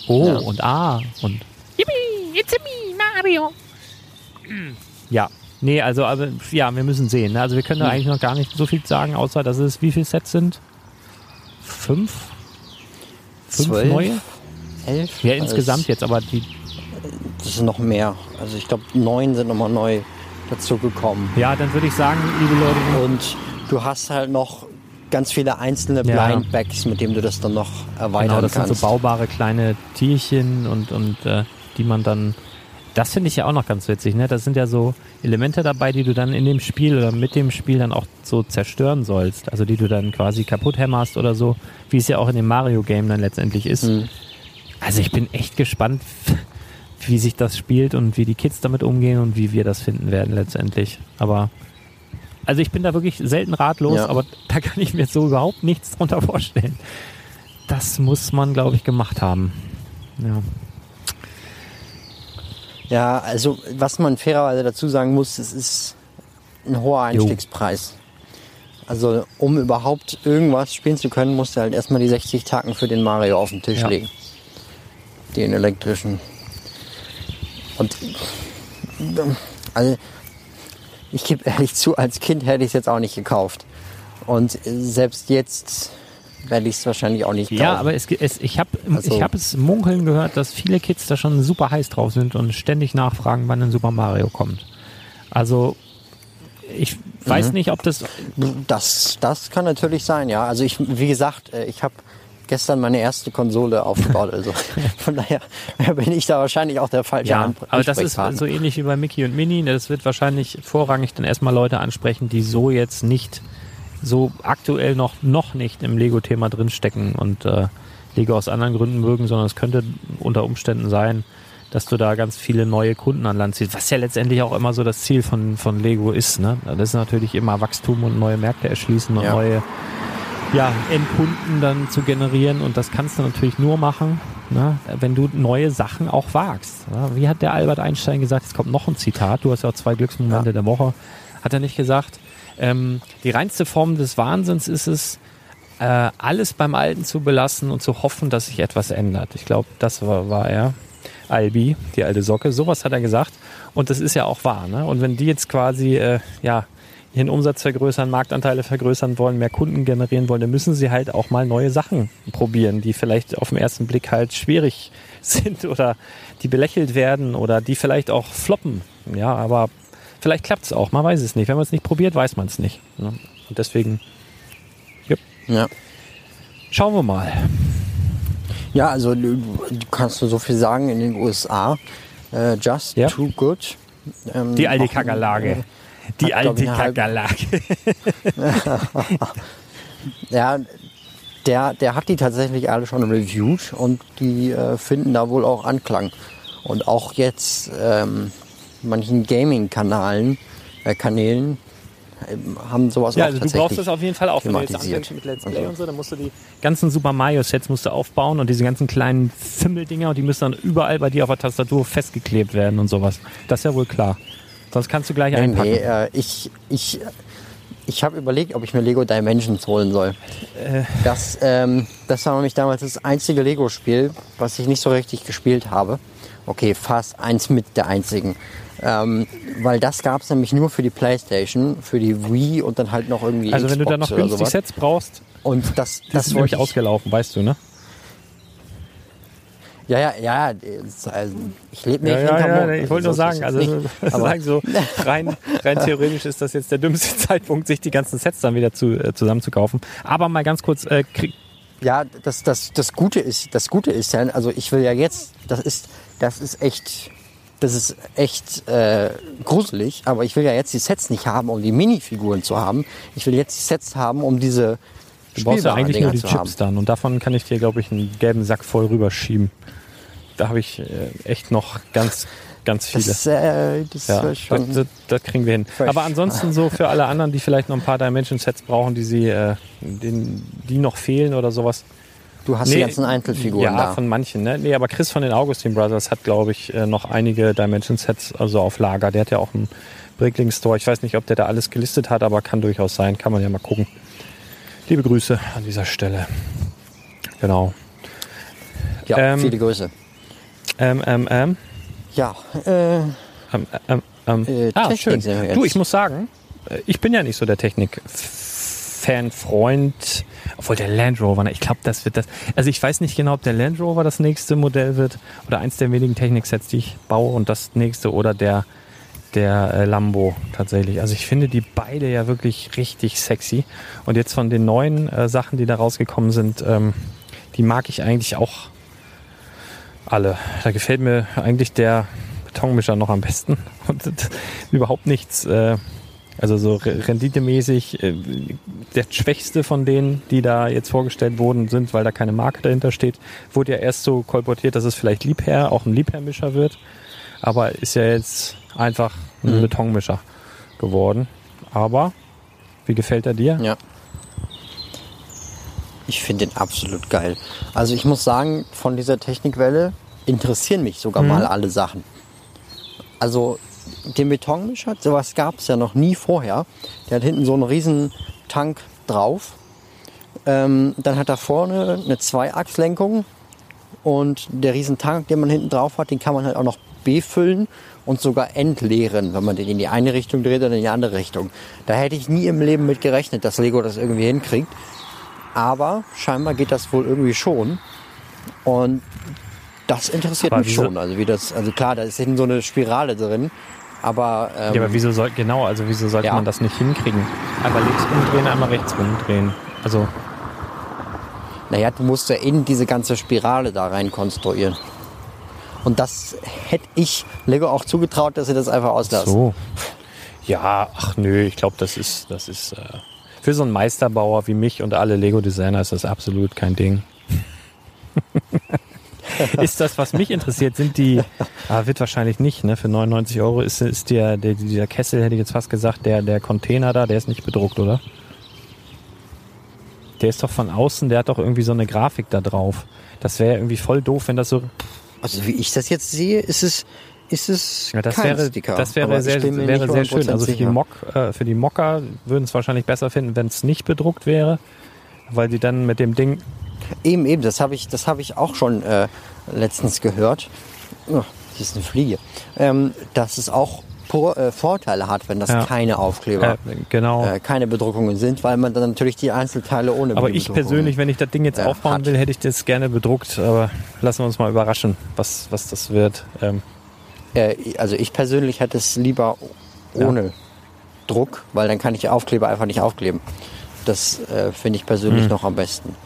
Oh, Ja. und ah, und Yippie, it's a me, Mario. Ja, nee, also, aber, ja, wir müssen sehen. Ne? Also wir können da eigentlich noch gar nicht so viel sagen, außer dass es wie viele Sets sind? Fünf? Fünf Zwölf? neue? Elf? Ja, Also insgesamt jetzt, aber die, Das sind noch mehr. Also ich glaube, neun sind nochmal neu dazugekommen. ja, dann würde ich sagen, liebe Leute, Und du hast halt noch ganz viele einzelne Ja. Blind Bags, mit denen du das dann noch erweitern genau, das kannst. sind so baubare kleine Tierchen und, und äh, die man dann, das finde ich ja auch noch ganz witzig, ne? Das sind ja so Elemente dabei, die du dann in dem Spiel oder mit dem Spiel dann auch so zerstören sollst. Also die du dann quasi kaputt hämmerst oder so, wie es ja auch in dem Mario-Game dann letztendlich ist. Mhm. Also ich bin echt gespannt, wie sich das spielt und wie die Kids damit umgehen und wie wir das finden werden letztendlich. Aber also ich bin da wirklich selten ratlos, Ja. aber da kann ich mir so überhaupt nichts drunter vorstellen. Das muss man, glaube ich, gemacht haben. Ja. Ja, also was man fairerweise dazu sagen muss, es ist ein hoher Einstiegspreis. Also um überhaupt irgendwas spielen zu können, musst du halt erstmal die 60 Tacken für den Mario auf den Tisch Ja. legen. Den elektrischen. Und also ich gebe ehrlich zu, als Kind hätte ich es jetzt auch nicht gekauft. Und selbst jetzt werde ich es wahrscheinlich auch nicht kaufen. Ja, aber es, es, ich habe Also- ich hab es munkeln gehört, dass viele Kids da schon super heiß drauf sind und ständig nachfragen, wann ein Super Mario kommt. Also ich weiß nicht, ob das Das, das kann natürlich sein, ja. Also ich, wie gesagt, äh, ich habe gestern meine erste Konsole aufgebaut. Also von daher bin ich da wahrscheinlich auch der falsche ja, aber das ist so ähnlich wie bei Mickey und Minnie. Das wird wahrscheinlich vorrangig dann erstmal Leute ansprechen, die so jetzt nicht so aktuell noch noch nicht im Lego-Thema drinstecken und äh, Lego aus anderen Gründen mögen, sondern es könnte unter Umständen sein, dass du da ganz viele neue Kunden an Land ziehst, was ja letztendlich auch immer so das Ziel von, von Lego ist. Ne? Das ist natürlich immer Wachstum und neue Märkte erschließen und Ja. neue ja, Endkunden dann zu generieren und das kannst du natürlich nur machen, ne, wenn du neue Sachen auch wagst. Ja, wie hat der Albert Einstein gesagt, es kommt noch ein Zitat, du hast ja auch zwei Glücksmomente Ja. der Woche, hat er nicht gesagt, ähm, die reinste Form des Wahnsinns ist es, äh, alles beim Alten zu belassen und zu hoffen, dass sich etwas ändert. Ich glaube, das war, war er. Albi, die alte Socke, sowas hat er gesagt. Und das ist ja auch wahr. Ne? Und wenn die jetzt quasi äh, ja, ihren Umsatz vergrößern, Marktanteile vergrößern wollen, mehr Kunden generieren wollen, dann müssen sie halt auch mal neue Sachen probieren, die vielleicht auf den ersten Blick halt schwierig sind oder die belächelt werden oder die vielleicht auch floppen. Ja, aber vielleicht klappt es auch, man weiß es nicht. Wenn man es nicht probiert, weiß man es nicht. Ne? Und deswegen Ja. schauen wir mal. ja, also du, du kannst nur so viel sagen in den USA. Äh, just Ja. too good. Ähm, Die alte auch, Kakerlake. Die hat, alte Kakerlake. Ja, der, der hat die tatsächlich alle schon reviewed und die äh, finden da wohl auch Anklang. Und auch jetzt ähm, manchen Gaming-Kanalen, äh, Kanälen ähm, haben sowas Ja, auch also du brauchst das auf jeden Fall auch. Wenn du jetzt anfängst mit Let's Und Play so. und so, dann musst du die ganzen Super Mario Sets musst du aufbauen und diese ganzen kleinen Fimmeldinger und die müssen dann überall bei dir auf der Tastatur festgeklebt werden und sowas. Das ist ja wohl klar. Sonst kannst du gleich Nee, einpacken. nee, äh, ich, ich, ich habe überlegt, ob ich mir Lego Dimensions holen soll. Äh. Das, ähm, das war nämlich damals das einzige Lego-Spiel, was ich nicht so richtig gespielt habe. Okay, fast eins mit der einzigen. Ähm, weil das gab es nämlich nur für die Playstation, für die Wii und dann halt noch irgendwie Also wenn du Xbox da noch günstig. Sets brauchst, Und das, das das ist wollte ausgelaufen, weißt du, ne? Ja, ja, ja. Also ich lebe nicht Ja, hinterm ja, Mond. ich wollte Also nur so ist sagen, also nicht. Sagen so, rein, rein theoretisch ist das jetzt der dümmste Zeitpunkt, sich die ganzen Sets dann wieder zu, äh, zusammenzukaufen. Aber mal ganz kurz, äh, Ja, das, das, das Gute ist, das Gute ist ja, also ich will ja jetzt, das ist, das ist echt, das ist echt äh, gruselig, aber ich will ja jetzt die Sets nicht haben, um die Minifiguren zu haben. Ich will jetzt die Sets haben, um diese du brauchst ja eigentlich nur Spielwarendinger die Chips haben. dann und davon kann ich dir, glaube ich, einen gelben Sack voll rüberschieben. Da habe ich äh, echt noch ganz, ganz viele. Das, äh, das Ja, schon. das, das kriegen wir hin. Fresh. Aber ansonsten so für alle anderen, die vielleicht noch ein paar Dimension-Sets brauchen, die sie, äh, den, die noch fehlen oder sowas. Du hast die ganzen Einzelfiguren ja, da. von manchen. Ne? Nee, aber Chris von den Augustin Brothers hat, glaube ich, äh, noch einige Dimension-Sets also auf Lager. Der hat ja auch einen Bricklink-Store. Ich weiß nicht, ob der da alles gelistet hat, aber kann durchaus sein. Kann man ja mal gucken. Liebe Grüße an dieser Stelle. Genau. ja, ähm, viele Grüße. Ähm, ähm, ähm. Ja, äh, Ähm, ähm, ähm. Äh, ah, schön. Du, ich muss sagen, äh, ich bin ja nicht so der Technik-Fan, Freund. Obwohl der Land Rover, ne, ich glaube, das wird das. Also ich weiß nicht genau, ob der Land Rover das nächste Modell wird oder eins der wenigen Technik-Sets, die ich baue und das nächste oder der der äh, Lambo tatsächlich. Also ich finde die beide ja wirklich richtig sexy. Und jetzt von den neuen äh, Sachen, die da rausgekommen sind, ähm, die mag ich eigentlich auch alle. Da gefällt mir eigentlich der Betonmischer noch am besten. Und überhaupt nichts, äh, also so re- renditemäßig, äh, der schwächste von denen, die da jetzt vorgestellt wurden, sind, weil da keine Marke dahinter steht, wurde ja erst so kolportiert, dass es vielleicht Liebherr, auch ein Liebherrmischer wird. Aber ist ja jetzt einfach ein Betonmischer geworden. Aber wie gefällt er dir? Ja. Ich finde den absolut geil. Also ich muss sagen, von dieser Technikwelle interessieren mich sogar Mhm. mal alle Sachen. Also den Betonmischer, sowas gab es ja noch nie vorher. Der hat hinten so einen riesen Tank drauf. Ähm, dann hat er vorne eine Zweiachslenkung und der Riesentank, den man hinten drauf hat, den kann man halt auch noch befüllen und sogar entleeren, wenn man den in die eine Richtung dreht oder in die andere Richtung. Da hätte ich nie im Leben mit gerechnet, dass Lego das irgendwie hinkriegt. Aber scheinbar geht das wohl irgendwie schon. Und das interessiert Aber mich schon. Also wie das, also klar, da ist hinten so eine Spirale drin. Aber, ähm, Ja, aber wieso soll, genau, also wieso sollte Ja. man das nicht hinkriegen? Einmal links rumdrehen, einmal rechts rumdrehen. Also, naja, du musst ja in diese ganze Spirale da rein konstruieren. Und das hätte ich Lego auch zugetraut, dass sie das einfach auslassen. so. Ja, ach nö, ich glaube, das ist, das ist, äh, für so einen Meisterbauer wie mich und alle Lego-Designer ist das absolut kein Ding. ist das, was mich interessiert, sind die, ah, wird wahrscheinlich nicht, ne? Für 99 Euro ist, ist der, der, dieser Kessel, hätte ich jetzt fast gesagt, der, der Container da, der ist nicht bedruckt, oder? Der ist doch von außen, der hat doch irgendwie so eine Grafik da drauf. Das wäre irgendwie voll doof, wenn das so Also wie ich das jetzt sehe, ist es, ist es Ja, das kein wäre, Sticker. das wäre sehr, wäre sehr schön. 100% Also für die. Mock, äh, für die Mocker würden es wahrscheinlich besser finden, wenn es nicht bedruckt wäre, weil die dann mit dem Ding, Eben, eben, das habe ich, das habe ich auch schon äh, letztens gehört. Oh, hier ist eine Fliege. Ähm, dass es auch Por äh, Vorteile hat, wenn das Ja. keine Aufkleber, äh, genau. äh, keine Bedruckungen sind, weil man dann natürlich die Einzelteile ohne aber ich persönlich, wenn ich das Ding jetzt äh, aufbauen hat. will, hätte ich das gerne bedruckt. Aber lassen wir uns mal überraschen, was, was das wird. Ähm, Äh, also ich persönlich hätte es lieber ohne Druck, weil dann kann ich die Aufkleber einfach nicht aufkleben. Das äh, finde ich persönlich Hm. noch am besten.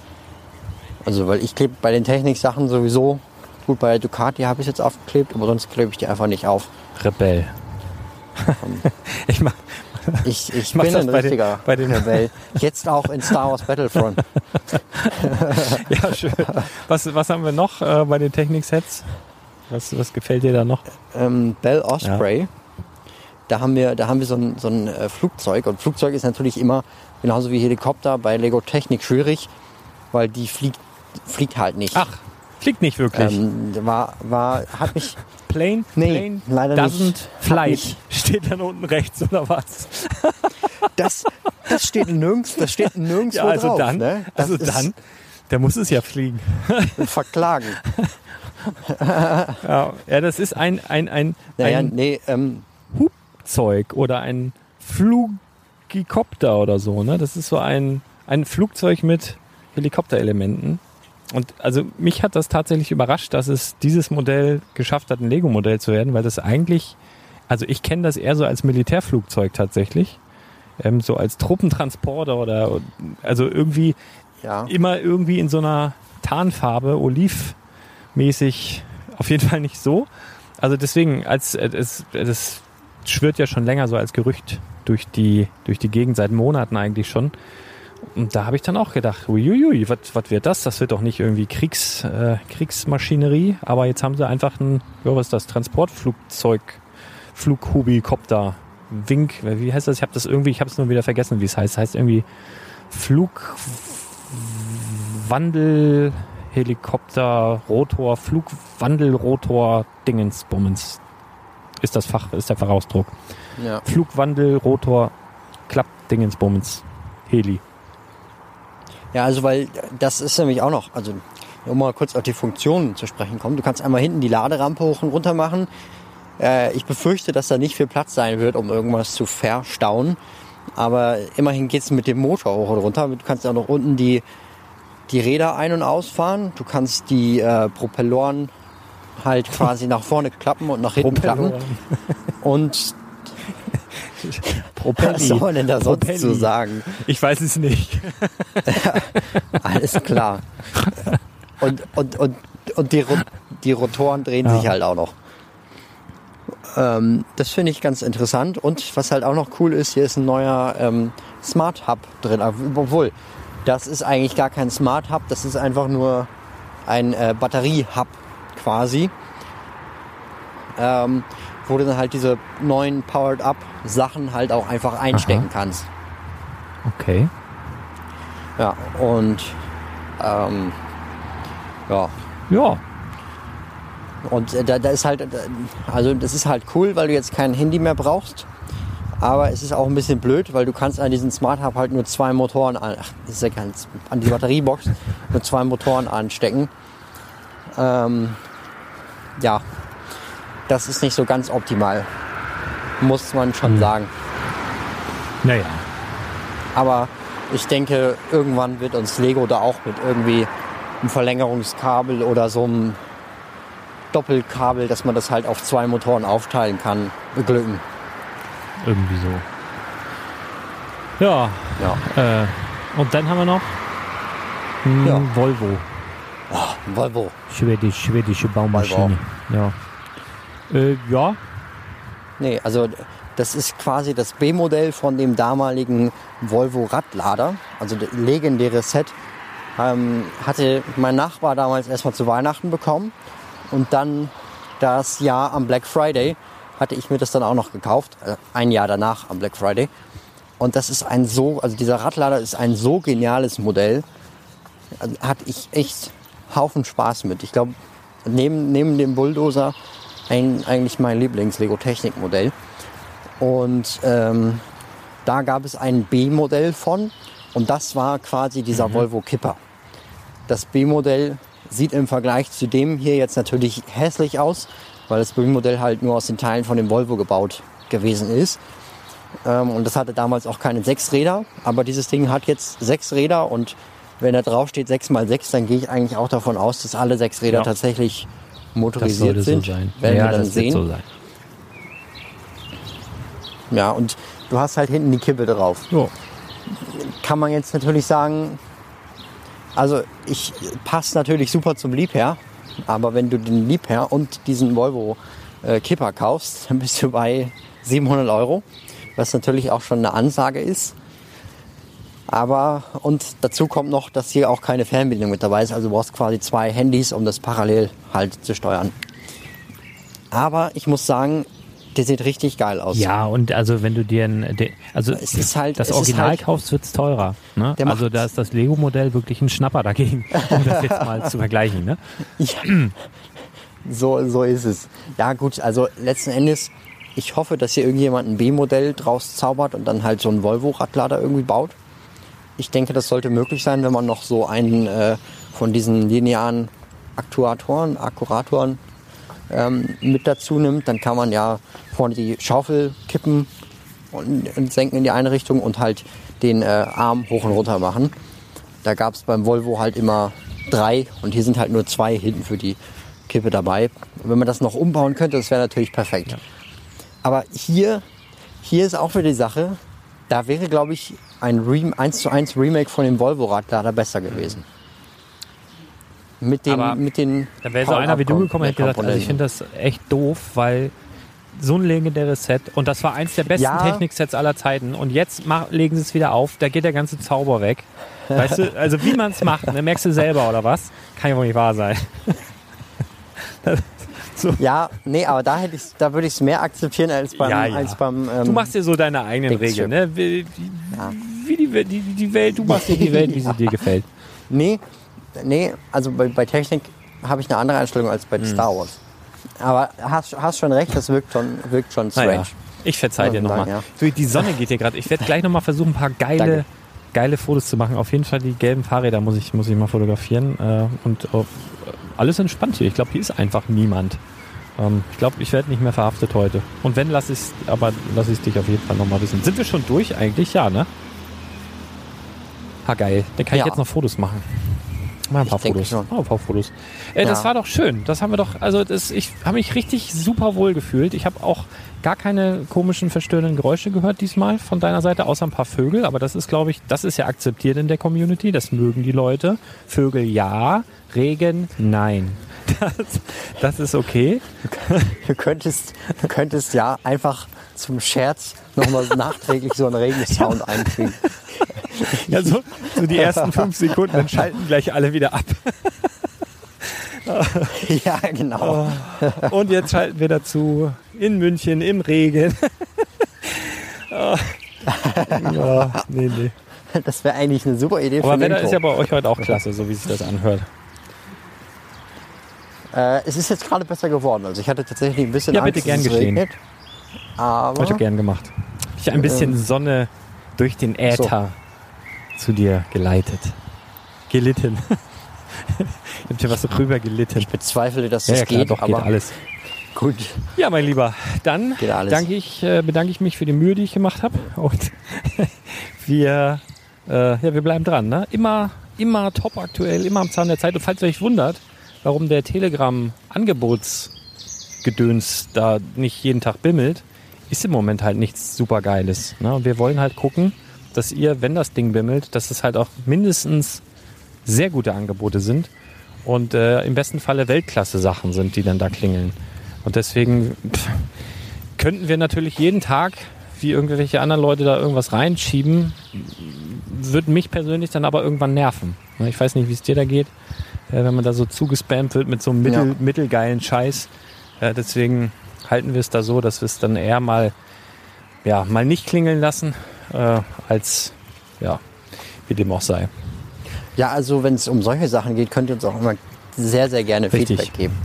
Also weil ich klebe bei den Techniksachen sowieso, gut bei Ducati habe ich jetzt aufgeklebt, aber sonst klebe ich die einfach nicht auf. Rebell. ich mach, Ich, ich mach bin das ein bei den- richtiger bei den- Rebell. Jetzt auch in Star Wars Battlefront. ja, schön. Was, was haben wir noch äh, bei den Technik-Sets? Was, was gefällt dir da noch? ähm, Bell Osprey. Da haben wir, da haben wir so ein, so ein äh, Flugzeug. Und Flugzeug ist natürlich immer, genauso wie Helikopter, bei Lego Technik schwierig, weil die fliegt, fliegt halt nicht. Ach, fliegt nicht wirklich. ähm, war, war, hat mich, Plane, Nee, plane leider doesn't nicht. fly. nicht. Steht dann unten rechts oder was? das, das steht nirgends, das steht nirgendwo Ja, also drauf. dann, ne? Also dann, der muss es ja fliegen. verklagen. Ja, ja das ist ein, ein, ein, Naja, ein nee, ähm, Hubzeug oder ein Flugikopter oder so, ne? Das ist so ein, ein Flugzeug mit Helikopterelementen. Und also mich hat das tatsächlich überrascht, dass es dieses Modell geschafft hat, ein Lego-Modell zu werden, weil das eigentlich, also ich kenne das eher so als Militärflugzeug tatsächlich. Ähm, so als Truppentransporter oder also irgendwie ja. immer irgendwie in so einer Tarnfarbe, olivmäßig, auf jeden Fall nicht so. Also deswegen, als äh, es, das schwirrt ja schon länger so als Gerücht durch die, durch die Gegend, seit Monaten eigentlich schon. Und da habe ich dann auch gedacht, uiuiui, was wird das? Das wird doch nicht irgendwie Kriegs, äh, Kriegsmaschinerie, aber jetzt haben sie einfach ein, ja, was ist das, Transportflugzeug, Flughubikopter, Wink, wie heißt das? Ich habe das irgendwie, ich habe es nur wieder vergessen, wie es heißt. Es heißt irgendwie Flugwandel, Helikopter, Rotor, Flugwandelrotor, Dingensbummens. Ist das Fach, ist der Fachausdruck. ja. Flugwandel, Rotor, Klapp, Dingensbummens, Heli. Ja, also weil das ist nämlich auch noch, also um mal kurz auf die Funktionen zu sprechen kommen. Du kannst einmal hinten die Laderampe hoch und runter machen. Äh, ich befürchte, dass da nicht viel Platz sein wird, um irgendwas zu verstauen. Aber immerhin geht's mit dem Motor hoch und runter. Du kannst auch noch unten die, die Räder ein- und ausfahren. Du kannst die äh, Propelloren halt quasi nach vorne klappen und nach hinten klappen. Und was soll man denn da sonst Propelli. zu sagen? Ich weiß es nicht. Alles klar. Und, und, und, und die, die Rotoren drehen Ja. sich halt auch noch. Ähm, das finde ich ganz interessant. Und was halt auch noch cool ist, hier ist ein neuer ähm, Smart Hub drin. Obwohl, das ist eigentlich gar kein Smart Hub, das ist einfach nur ein äh, Batterie-Hub quasi. Ähm, wo du dann halt diese neuen Powered-Up-Sachen halt auch einfach einstecken kannst. Okay. Ja, und ähm, ja, Ja. und äh, da, da ist halt, äh, also das ist halt cool, weil du jetzt kein Handy mehr brauchst. Aber es ist auch ein bisschen blöd, weil du kannst an diesen Smart Hub halt nur zwei Motoren an, ach, das ist ja ganz, an die Batteriebox nur zwei Motoren anstecken. Ähm, ja, das ist nicht so ganz optimal. Muss man schon sagen. Naja. Aber ich denke, irgendwann wird uns Lego da auch mit irgendwie einem Verlängerungskabel oder so einem Doppelkabel, dass man das halt auf zwei Motoren aufteilen kann, beglücken. Irgendwie so. Ja, Ja. äh, und dann haben wir noch ein Ja. Volvo. Volvo. Schwedisch, schwedische Baumaschine. Ja. Äh, ja, Nee, also das ist quasi das B-Modell von dem damaligen Volvo Radlader. Also legendäre Set. Ähm, hatte mein Nachbar damals erstmal zu Weihnachten bekommen. Und dann das Jahr am Black Friday hatte ich mir das dann auch noch gekauft. Äh, ein Jahr danach am Black Friday. Und das ist ein so, also dieser Radlader ist ein so geniales Modell. Also hatte ich echt Haufen Spaß mit. Ich glaube, neben, neben dem Bulldozer ein, eigentlich mein Lieblings-Lego-Technik-Modell. Und ähm, da gab es ein B-Modell von und das war quasi dieser Volvo Kipper. Das B-Modell sieht im Vergleich zu dem hier jetzt natürlich hässlich aus, weil das B-Modell halt nur aus den Teilen von dem Volvo gebaut gewesen ist. Ähm, und das hatte damals auch keine sechs Räder, aber dieses Ding hat jetzt sechs Räder und wenn da drauf steht 6x6, dann gehe ich eigentlich auch davon aus, dass alle sechs Räder Ja. tatsächlich motorisiert so sind. sein. Werden ja, wir dann sehen. so. Ja, und du hast halt hinten die Kippe drauf. Jo. Kann man jetzt natürlich sagen, also ich passt natürlich super zum Liebherr, aber wenn du den Liebherr und diesen Volvo äh, Kipper kaufst, dann bist du bei 700 Euro, was natürlich auch schon eine Ansage ist. Aber und dazu kommt noch, dass hier auch keine Fernbedienung mit dabei ist. Also du brauchst quasi zwei Handys, um das parallel halt zu steuern. Aber ich muss sagen, der sieht richtig geil aus. Ja, und also wenn du dir ein, also Es ist halt- das es Original halt- kaufst, wird's teurer. Ne? Also da ist das Lego-Modell wirklich ein Schnapper dagegen, um das jetzt mal zu vergleichen. Ne? Ja, so, so ist es. Ja gut, also letzten Endes, ich hoffe, dass hier irgendjemand ein B-Modell draus zaubert und dann halt so einen Volvo-Radlader irgendwie baut. Ich denke, das sollte möglich sein, wenn man noch so einen äh, von diesen linearen Aktuatoren, Akkuratoren ähm, mit dazu nimmt. Dann kann man ja vorne die Schaufel kippen und, und senken in die eine Richtung und halt den äh, Arm hoch und runter machen. Da gab es beim Volvo halt immer drei und hier sind halt nur zwei hinten für die Kippe dabei. Und wenn man das noch umbauen könnte, das wäre natürlich perfekt. Aber hier, hier ist auch wieder die Sache, da wäre, glaube ich, ein Rem 1 zu 1 Remake von dem Volvo-Radlader besser gewesen. Mit den, Aber mit den Da wäre so einer wie du gekommen, hätte gesagt, also ich finde das echt doof, weil so ein legendäres Set und das war eins der besten Ja. Techniksets aller Zeiten und jetzt mach, legen sie es wieder auf, da geht der ganze Zauber weg. Weißt du, also wie man es macht, ne? merkst du selber oder was? Kann ja wohl nicht wahr sein. Ja, nee, aber da hätte ich, da würde ich es mehr akzeptieren als beim, Ja, ja. als beim. Ähm, Du machst dir so deine eigenen? Regeln, ne? Wie, Ja. wie die, Welt- die, die Welt, du machst dir die Welt, wie sie dir gefällt. Nee, nee, also bei, bei Technik habe ich eine andere Einstellung als bei Star Wars. Aber hast, hast schon recht, das wirkt schon, wirkt schon strange. Naja, ich verzeih dir Ja, nochmal. ja. So, Die Sonne geht hier gerade. Ich werde gleich nochmal versuchen, ein paar geile, Danke. geile Fotos zu machen. Auf jeden Fall die gelben Fahrräder muss ich, muss ich mal fotografieren. Äh, und äh, alles entspannt hier. Ich glaube, hier ist einfach niemand. Ähm, ich glaube, ich werde nicht mehr verhaftet heute. Und wenn, lass ich aber lass ich dich auf jeden Fall nochmal wissen. Sind wir schon durch eigentlich? Ja, ne? Ha, geil. Dann kann ich Ja. jetzt noch Fotos machen. Mal ein paar Ich Fotos. Mal ein paar Fotos. Äh, Das Ja. war doch schön. Das haben wir doch, also das, ich habe mich richtig super wohl gefühlt. Ich habe auch gar keine komischen, verstörenden Geräusche gehört diesmal von deiner Seite, außer ein paar Vögel. Aber das ist, glaube ich, das ist ja akzeptiert in der Community. Das mögen die Leute. Vögel ja, Regen nein. Das, das ist okay. Du könntest, du könntest ja einfach zum Scherz nochmal nachträglich so einen Regensound einfügen. Ja, so, so die ersten fünf Sekunden, dann schalten gleich alle wieder ab. ja, genau. Und jetzt schalten wir dazu in München im Regen. Ah. ja, nee, nee. Das wäre eigentlich eine super Idee Aber für Wetter ist ja bei euch heute auch klasse, so wie sich das anhört. äh, es ist jetzt gerade besser geworden. Also ich hatte tatsächlich ein bisschen Ja, Angst, bitte, gern dass es geschehen. regnet. Aber Heute gern gemacht. Ich ein bisschen Sonne durch den Äther zu dir geleitet. Gelitten. ich hab dir was rüber gelitten. Ich bezweifle, dass Ja, das ja, klar, geht, doch, geht aber alles. gut. Ja, mein Lieber, dann Geht danke ich, äh, bedanke ich mich für die Mühe, die ich gemacht habe. Und wir, äh, ja, wir bleiben dran. Ne? Immer, immer top aktuell, immer am Zahn der Zeit. Und falls ihr euch wundert, warum der Telegram-Angebotsgedöns da nicht jeden Tag bimmelt, ist im Moment halt nichts super Geiles. Ne? Und wir wollen halt gucken, dass ihr, wenn das Ding bimmelt, dass es halt auch mindestens sehr gute Angebote sind und äh, im besten Falle Weltklasse-Sachen sind, die dann da klingeln. Und deswegen pff, könnten wir natürlich jeden Tag, wie irgendwelche anderen Leute da irgendwas reinschieben, würde mich persönlich dann aber irgendwann nerven. Ne, Ich weiß nicht, wie es dir da geht, äh, wenn man da so zugespammt wird mit so einem mittel, Ja. mittelgeilen Scheiß. Äh, Deswegen halten wir es da so, dass wir es dann eher mal, ja, mal nicht klingeln lassen, äh, als, ja, wie dem auch sei. Ja, also wenn es um solche Sachen geht, könnt ihr uns auch immer sehr, sehr gerne Richtig. Feedback geben.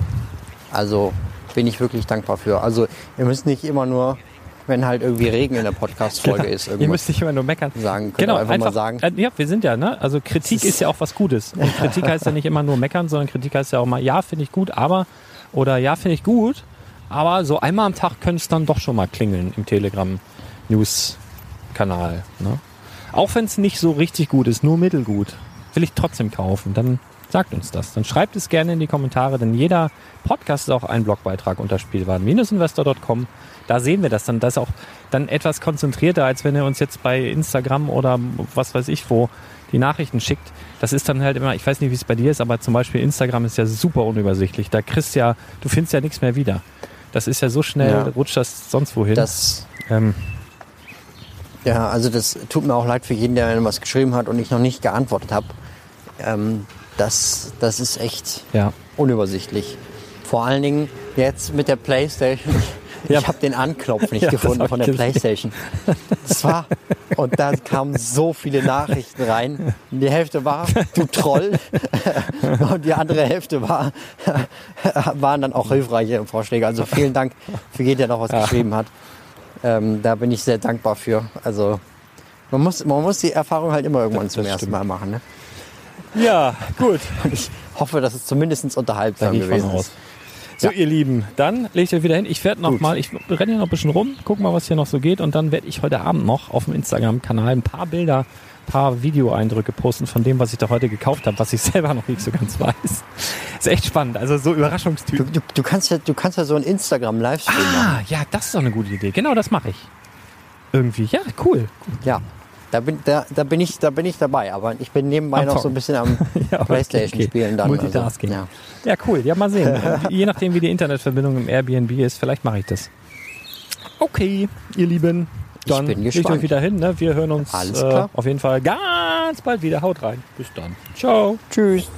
Also bin ich wirklich dankbar für. Also ihr müsst nicht immer nur, wenn halt irgendwie Regen in der Podcast-Folge ist, Ihr müsst nicht immer nur meckern. sagen. Genau, ihr einfach, mal sagen. Äh, ja, wir sind ja, ne? Also Kritik ist ja auch was Gutes. Und Kritik heißt ja nicht immer nur meckern, sondern Kritik heißt ja auch mal, ja, finde ich gut, aber, oder ja, finde ich gut, aber so einmal am Tag könnte es dann doch schon mal klingeln im Telegram-News-Kanal. Ne? Auch wenn es nicht so richtig gut ist, nur mittelgut, will ich trotzdem kaufen, dann sagt uns das. Dann schreibt es gerne in die Kommentare, denn jeder Podcast ist auch ein Blogbeitrag unter spielwaren-investor.com. Da sehen wir das dann. Das ist auch dann etwas konzentrierter, als wenn ihr uns jetzt bei Instagram oder was weiß ich wo die Nachrichten schickt. Das ist dann halt immer, ich weiß nicht, wie es bei dir ist, aber zum Beispiel Instagram ist ja super unübersichtlich. Da kriegst ja, du findest ja nichts mehr wieder. Das ist ja so schnell, Ja. rutscht das sonst wohin. Das, ähm, ja, also das tut mir auch leid für jeden, der mir was geschrieben hat und ich noch nicht geantwortet habe. Ähm, das, das ist echt ja. unübersichtlich. Vor allen Dingen jetzt mit der Playstation. Ich Ja. habe den Anknopf nicht Ja, gefunden von der gesehen. Playstation. Das war und da kamen so viele Nachrichten rein. Die Hälfte war du Troll und die andere Hälfte war waren dann auch hilfreiche Vorschläge. Also vielen Dank für jeden, der noch was geschrieben hat. Ähm, da bin ich sehr dankbar für. Also man muss, man muss die Erfahrung halt immer irgendwann zum das ersten stimmt. Mal machen. Ne? Ja, gut. Ich hoffe, dass es zumindest unterhaltsam gewesen ist. So, Ja. ihr Lieben, dann lege ich euch wieder hin. Ich werde noch Gut. mal, ich renne hier noch ein bisschen rum, guck mal, was hier noch so geht und dann werde ich heute Abend noch auf dem Instagram-Kanal ein paar Bilder, ein paar Videoeindrücke posten von dem, was ich da heute gekauft habe, was ich selber noch nicht so ganz weiß. Ist echt spannend, also so Du, Überraschungstypen. du, du, kannst ja, du kannst ja so einen Instagram-Livestream machen. Ah, ja, das ist doch eine gute Idee. Genau, das mache ich. Irgendwie, ja, cool. Ja, da bin, da, da, bin ich, da bin ich dabei. Aber ich bin nebenbei Am noch so Zocken. ein bisschen am Ja, okay, Playstation okay. spielen dann. Multitasking. Also, Ja, cool. Ja, mal sehen. Je nachdem, wie die Internetverbindung im Airbnb ist, vielleicht mache ich das. Okay, ihr Lieben. Ich Dann bin legt euch wieder hin. Ne? Wir hören uns Alles äh, auf jeden Fall ganz bald wieder. Haut rein. Bis dann. Ciao. ja. Tschüss.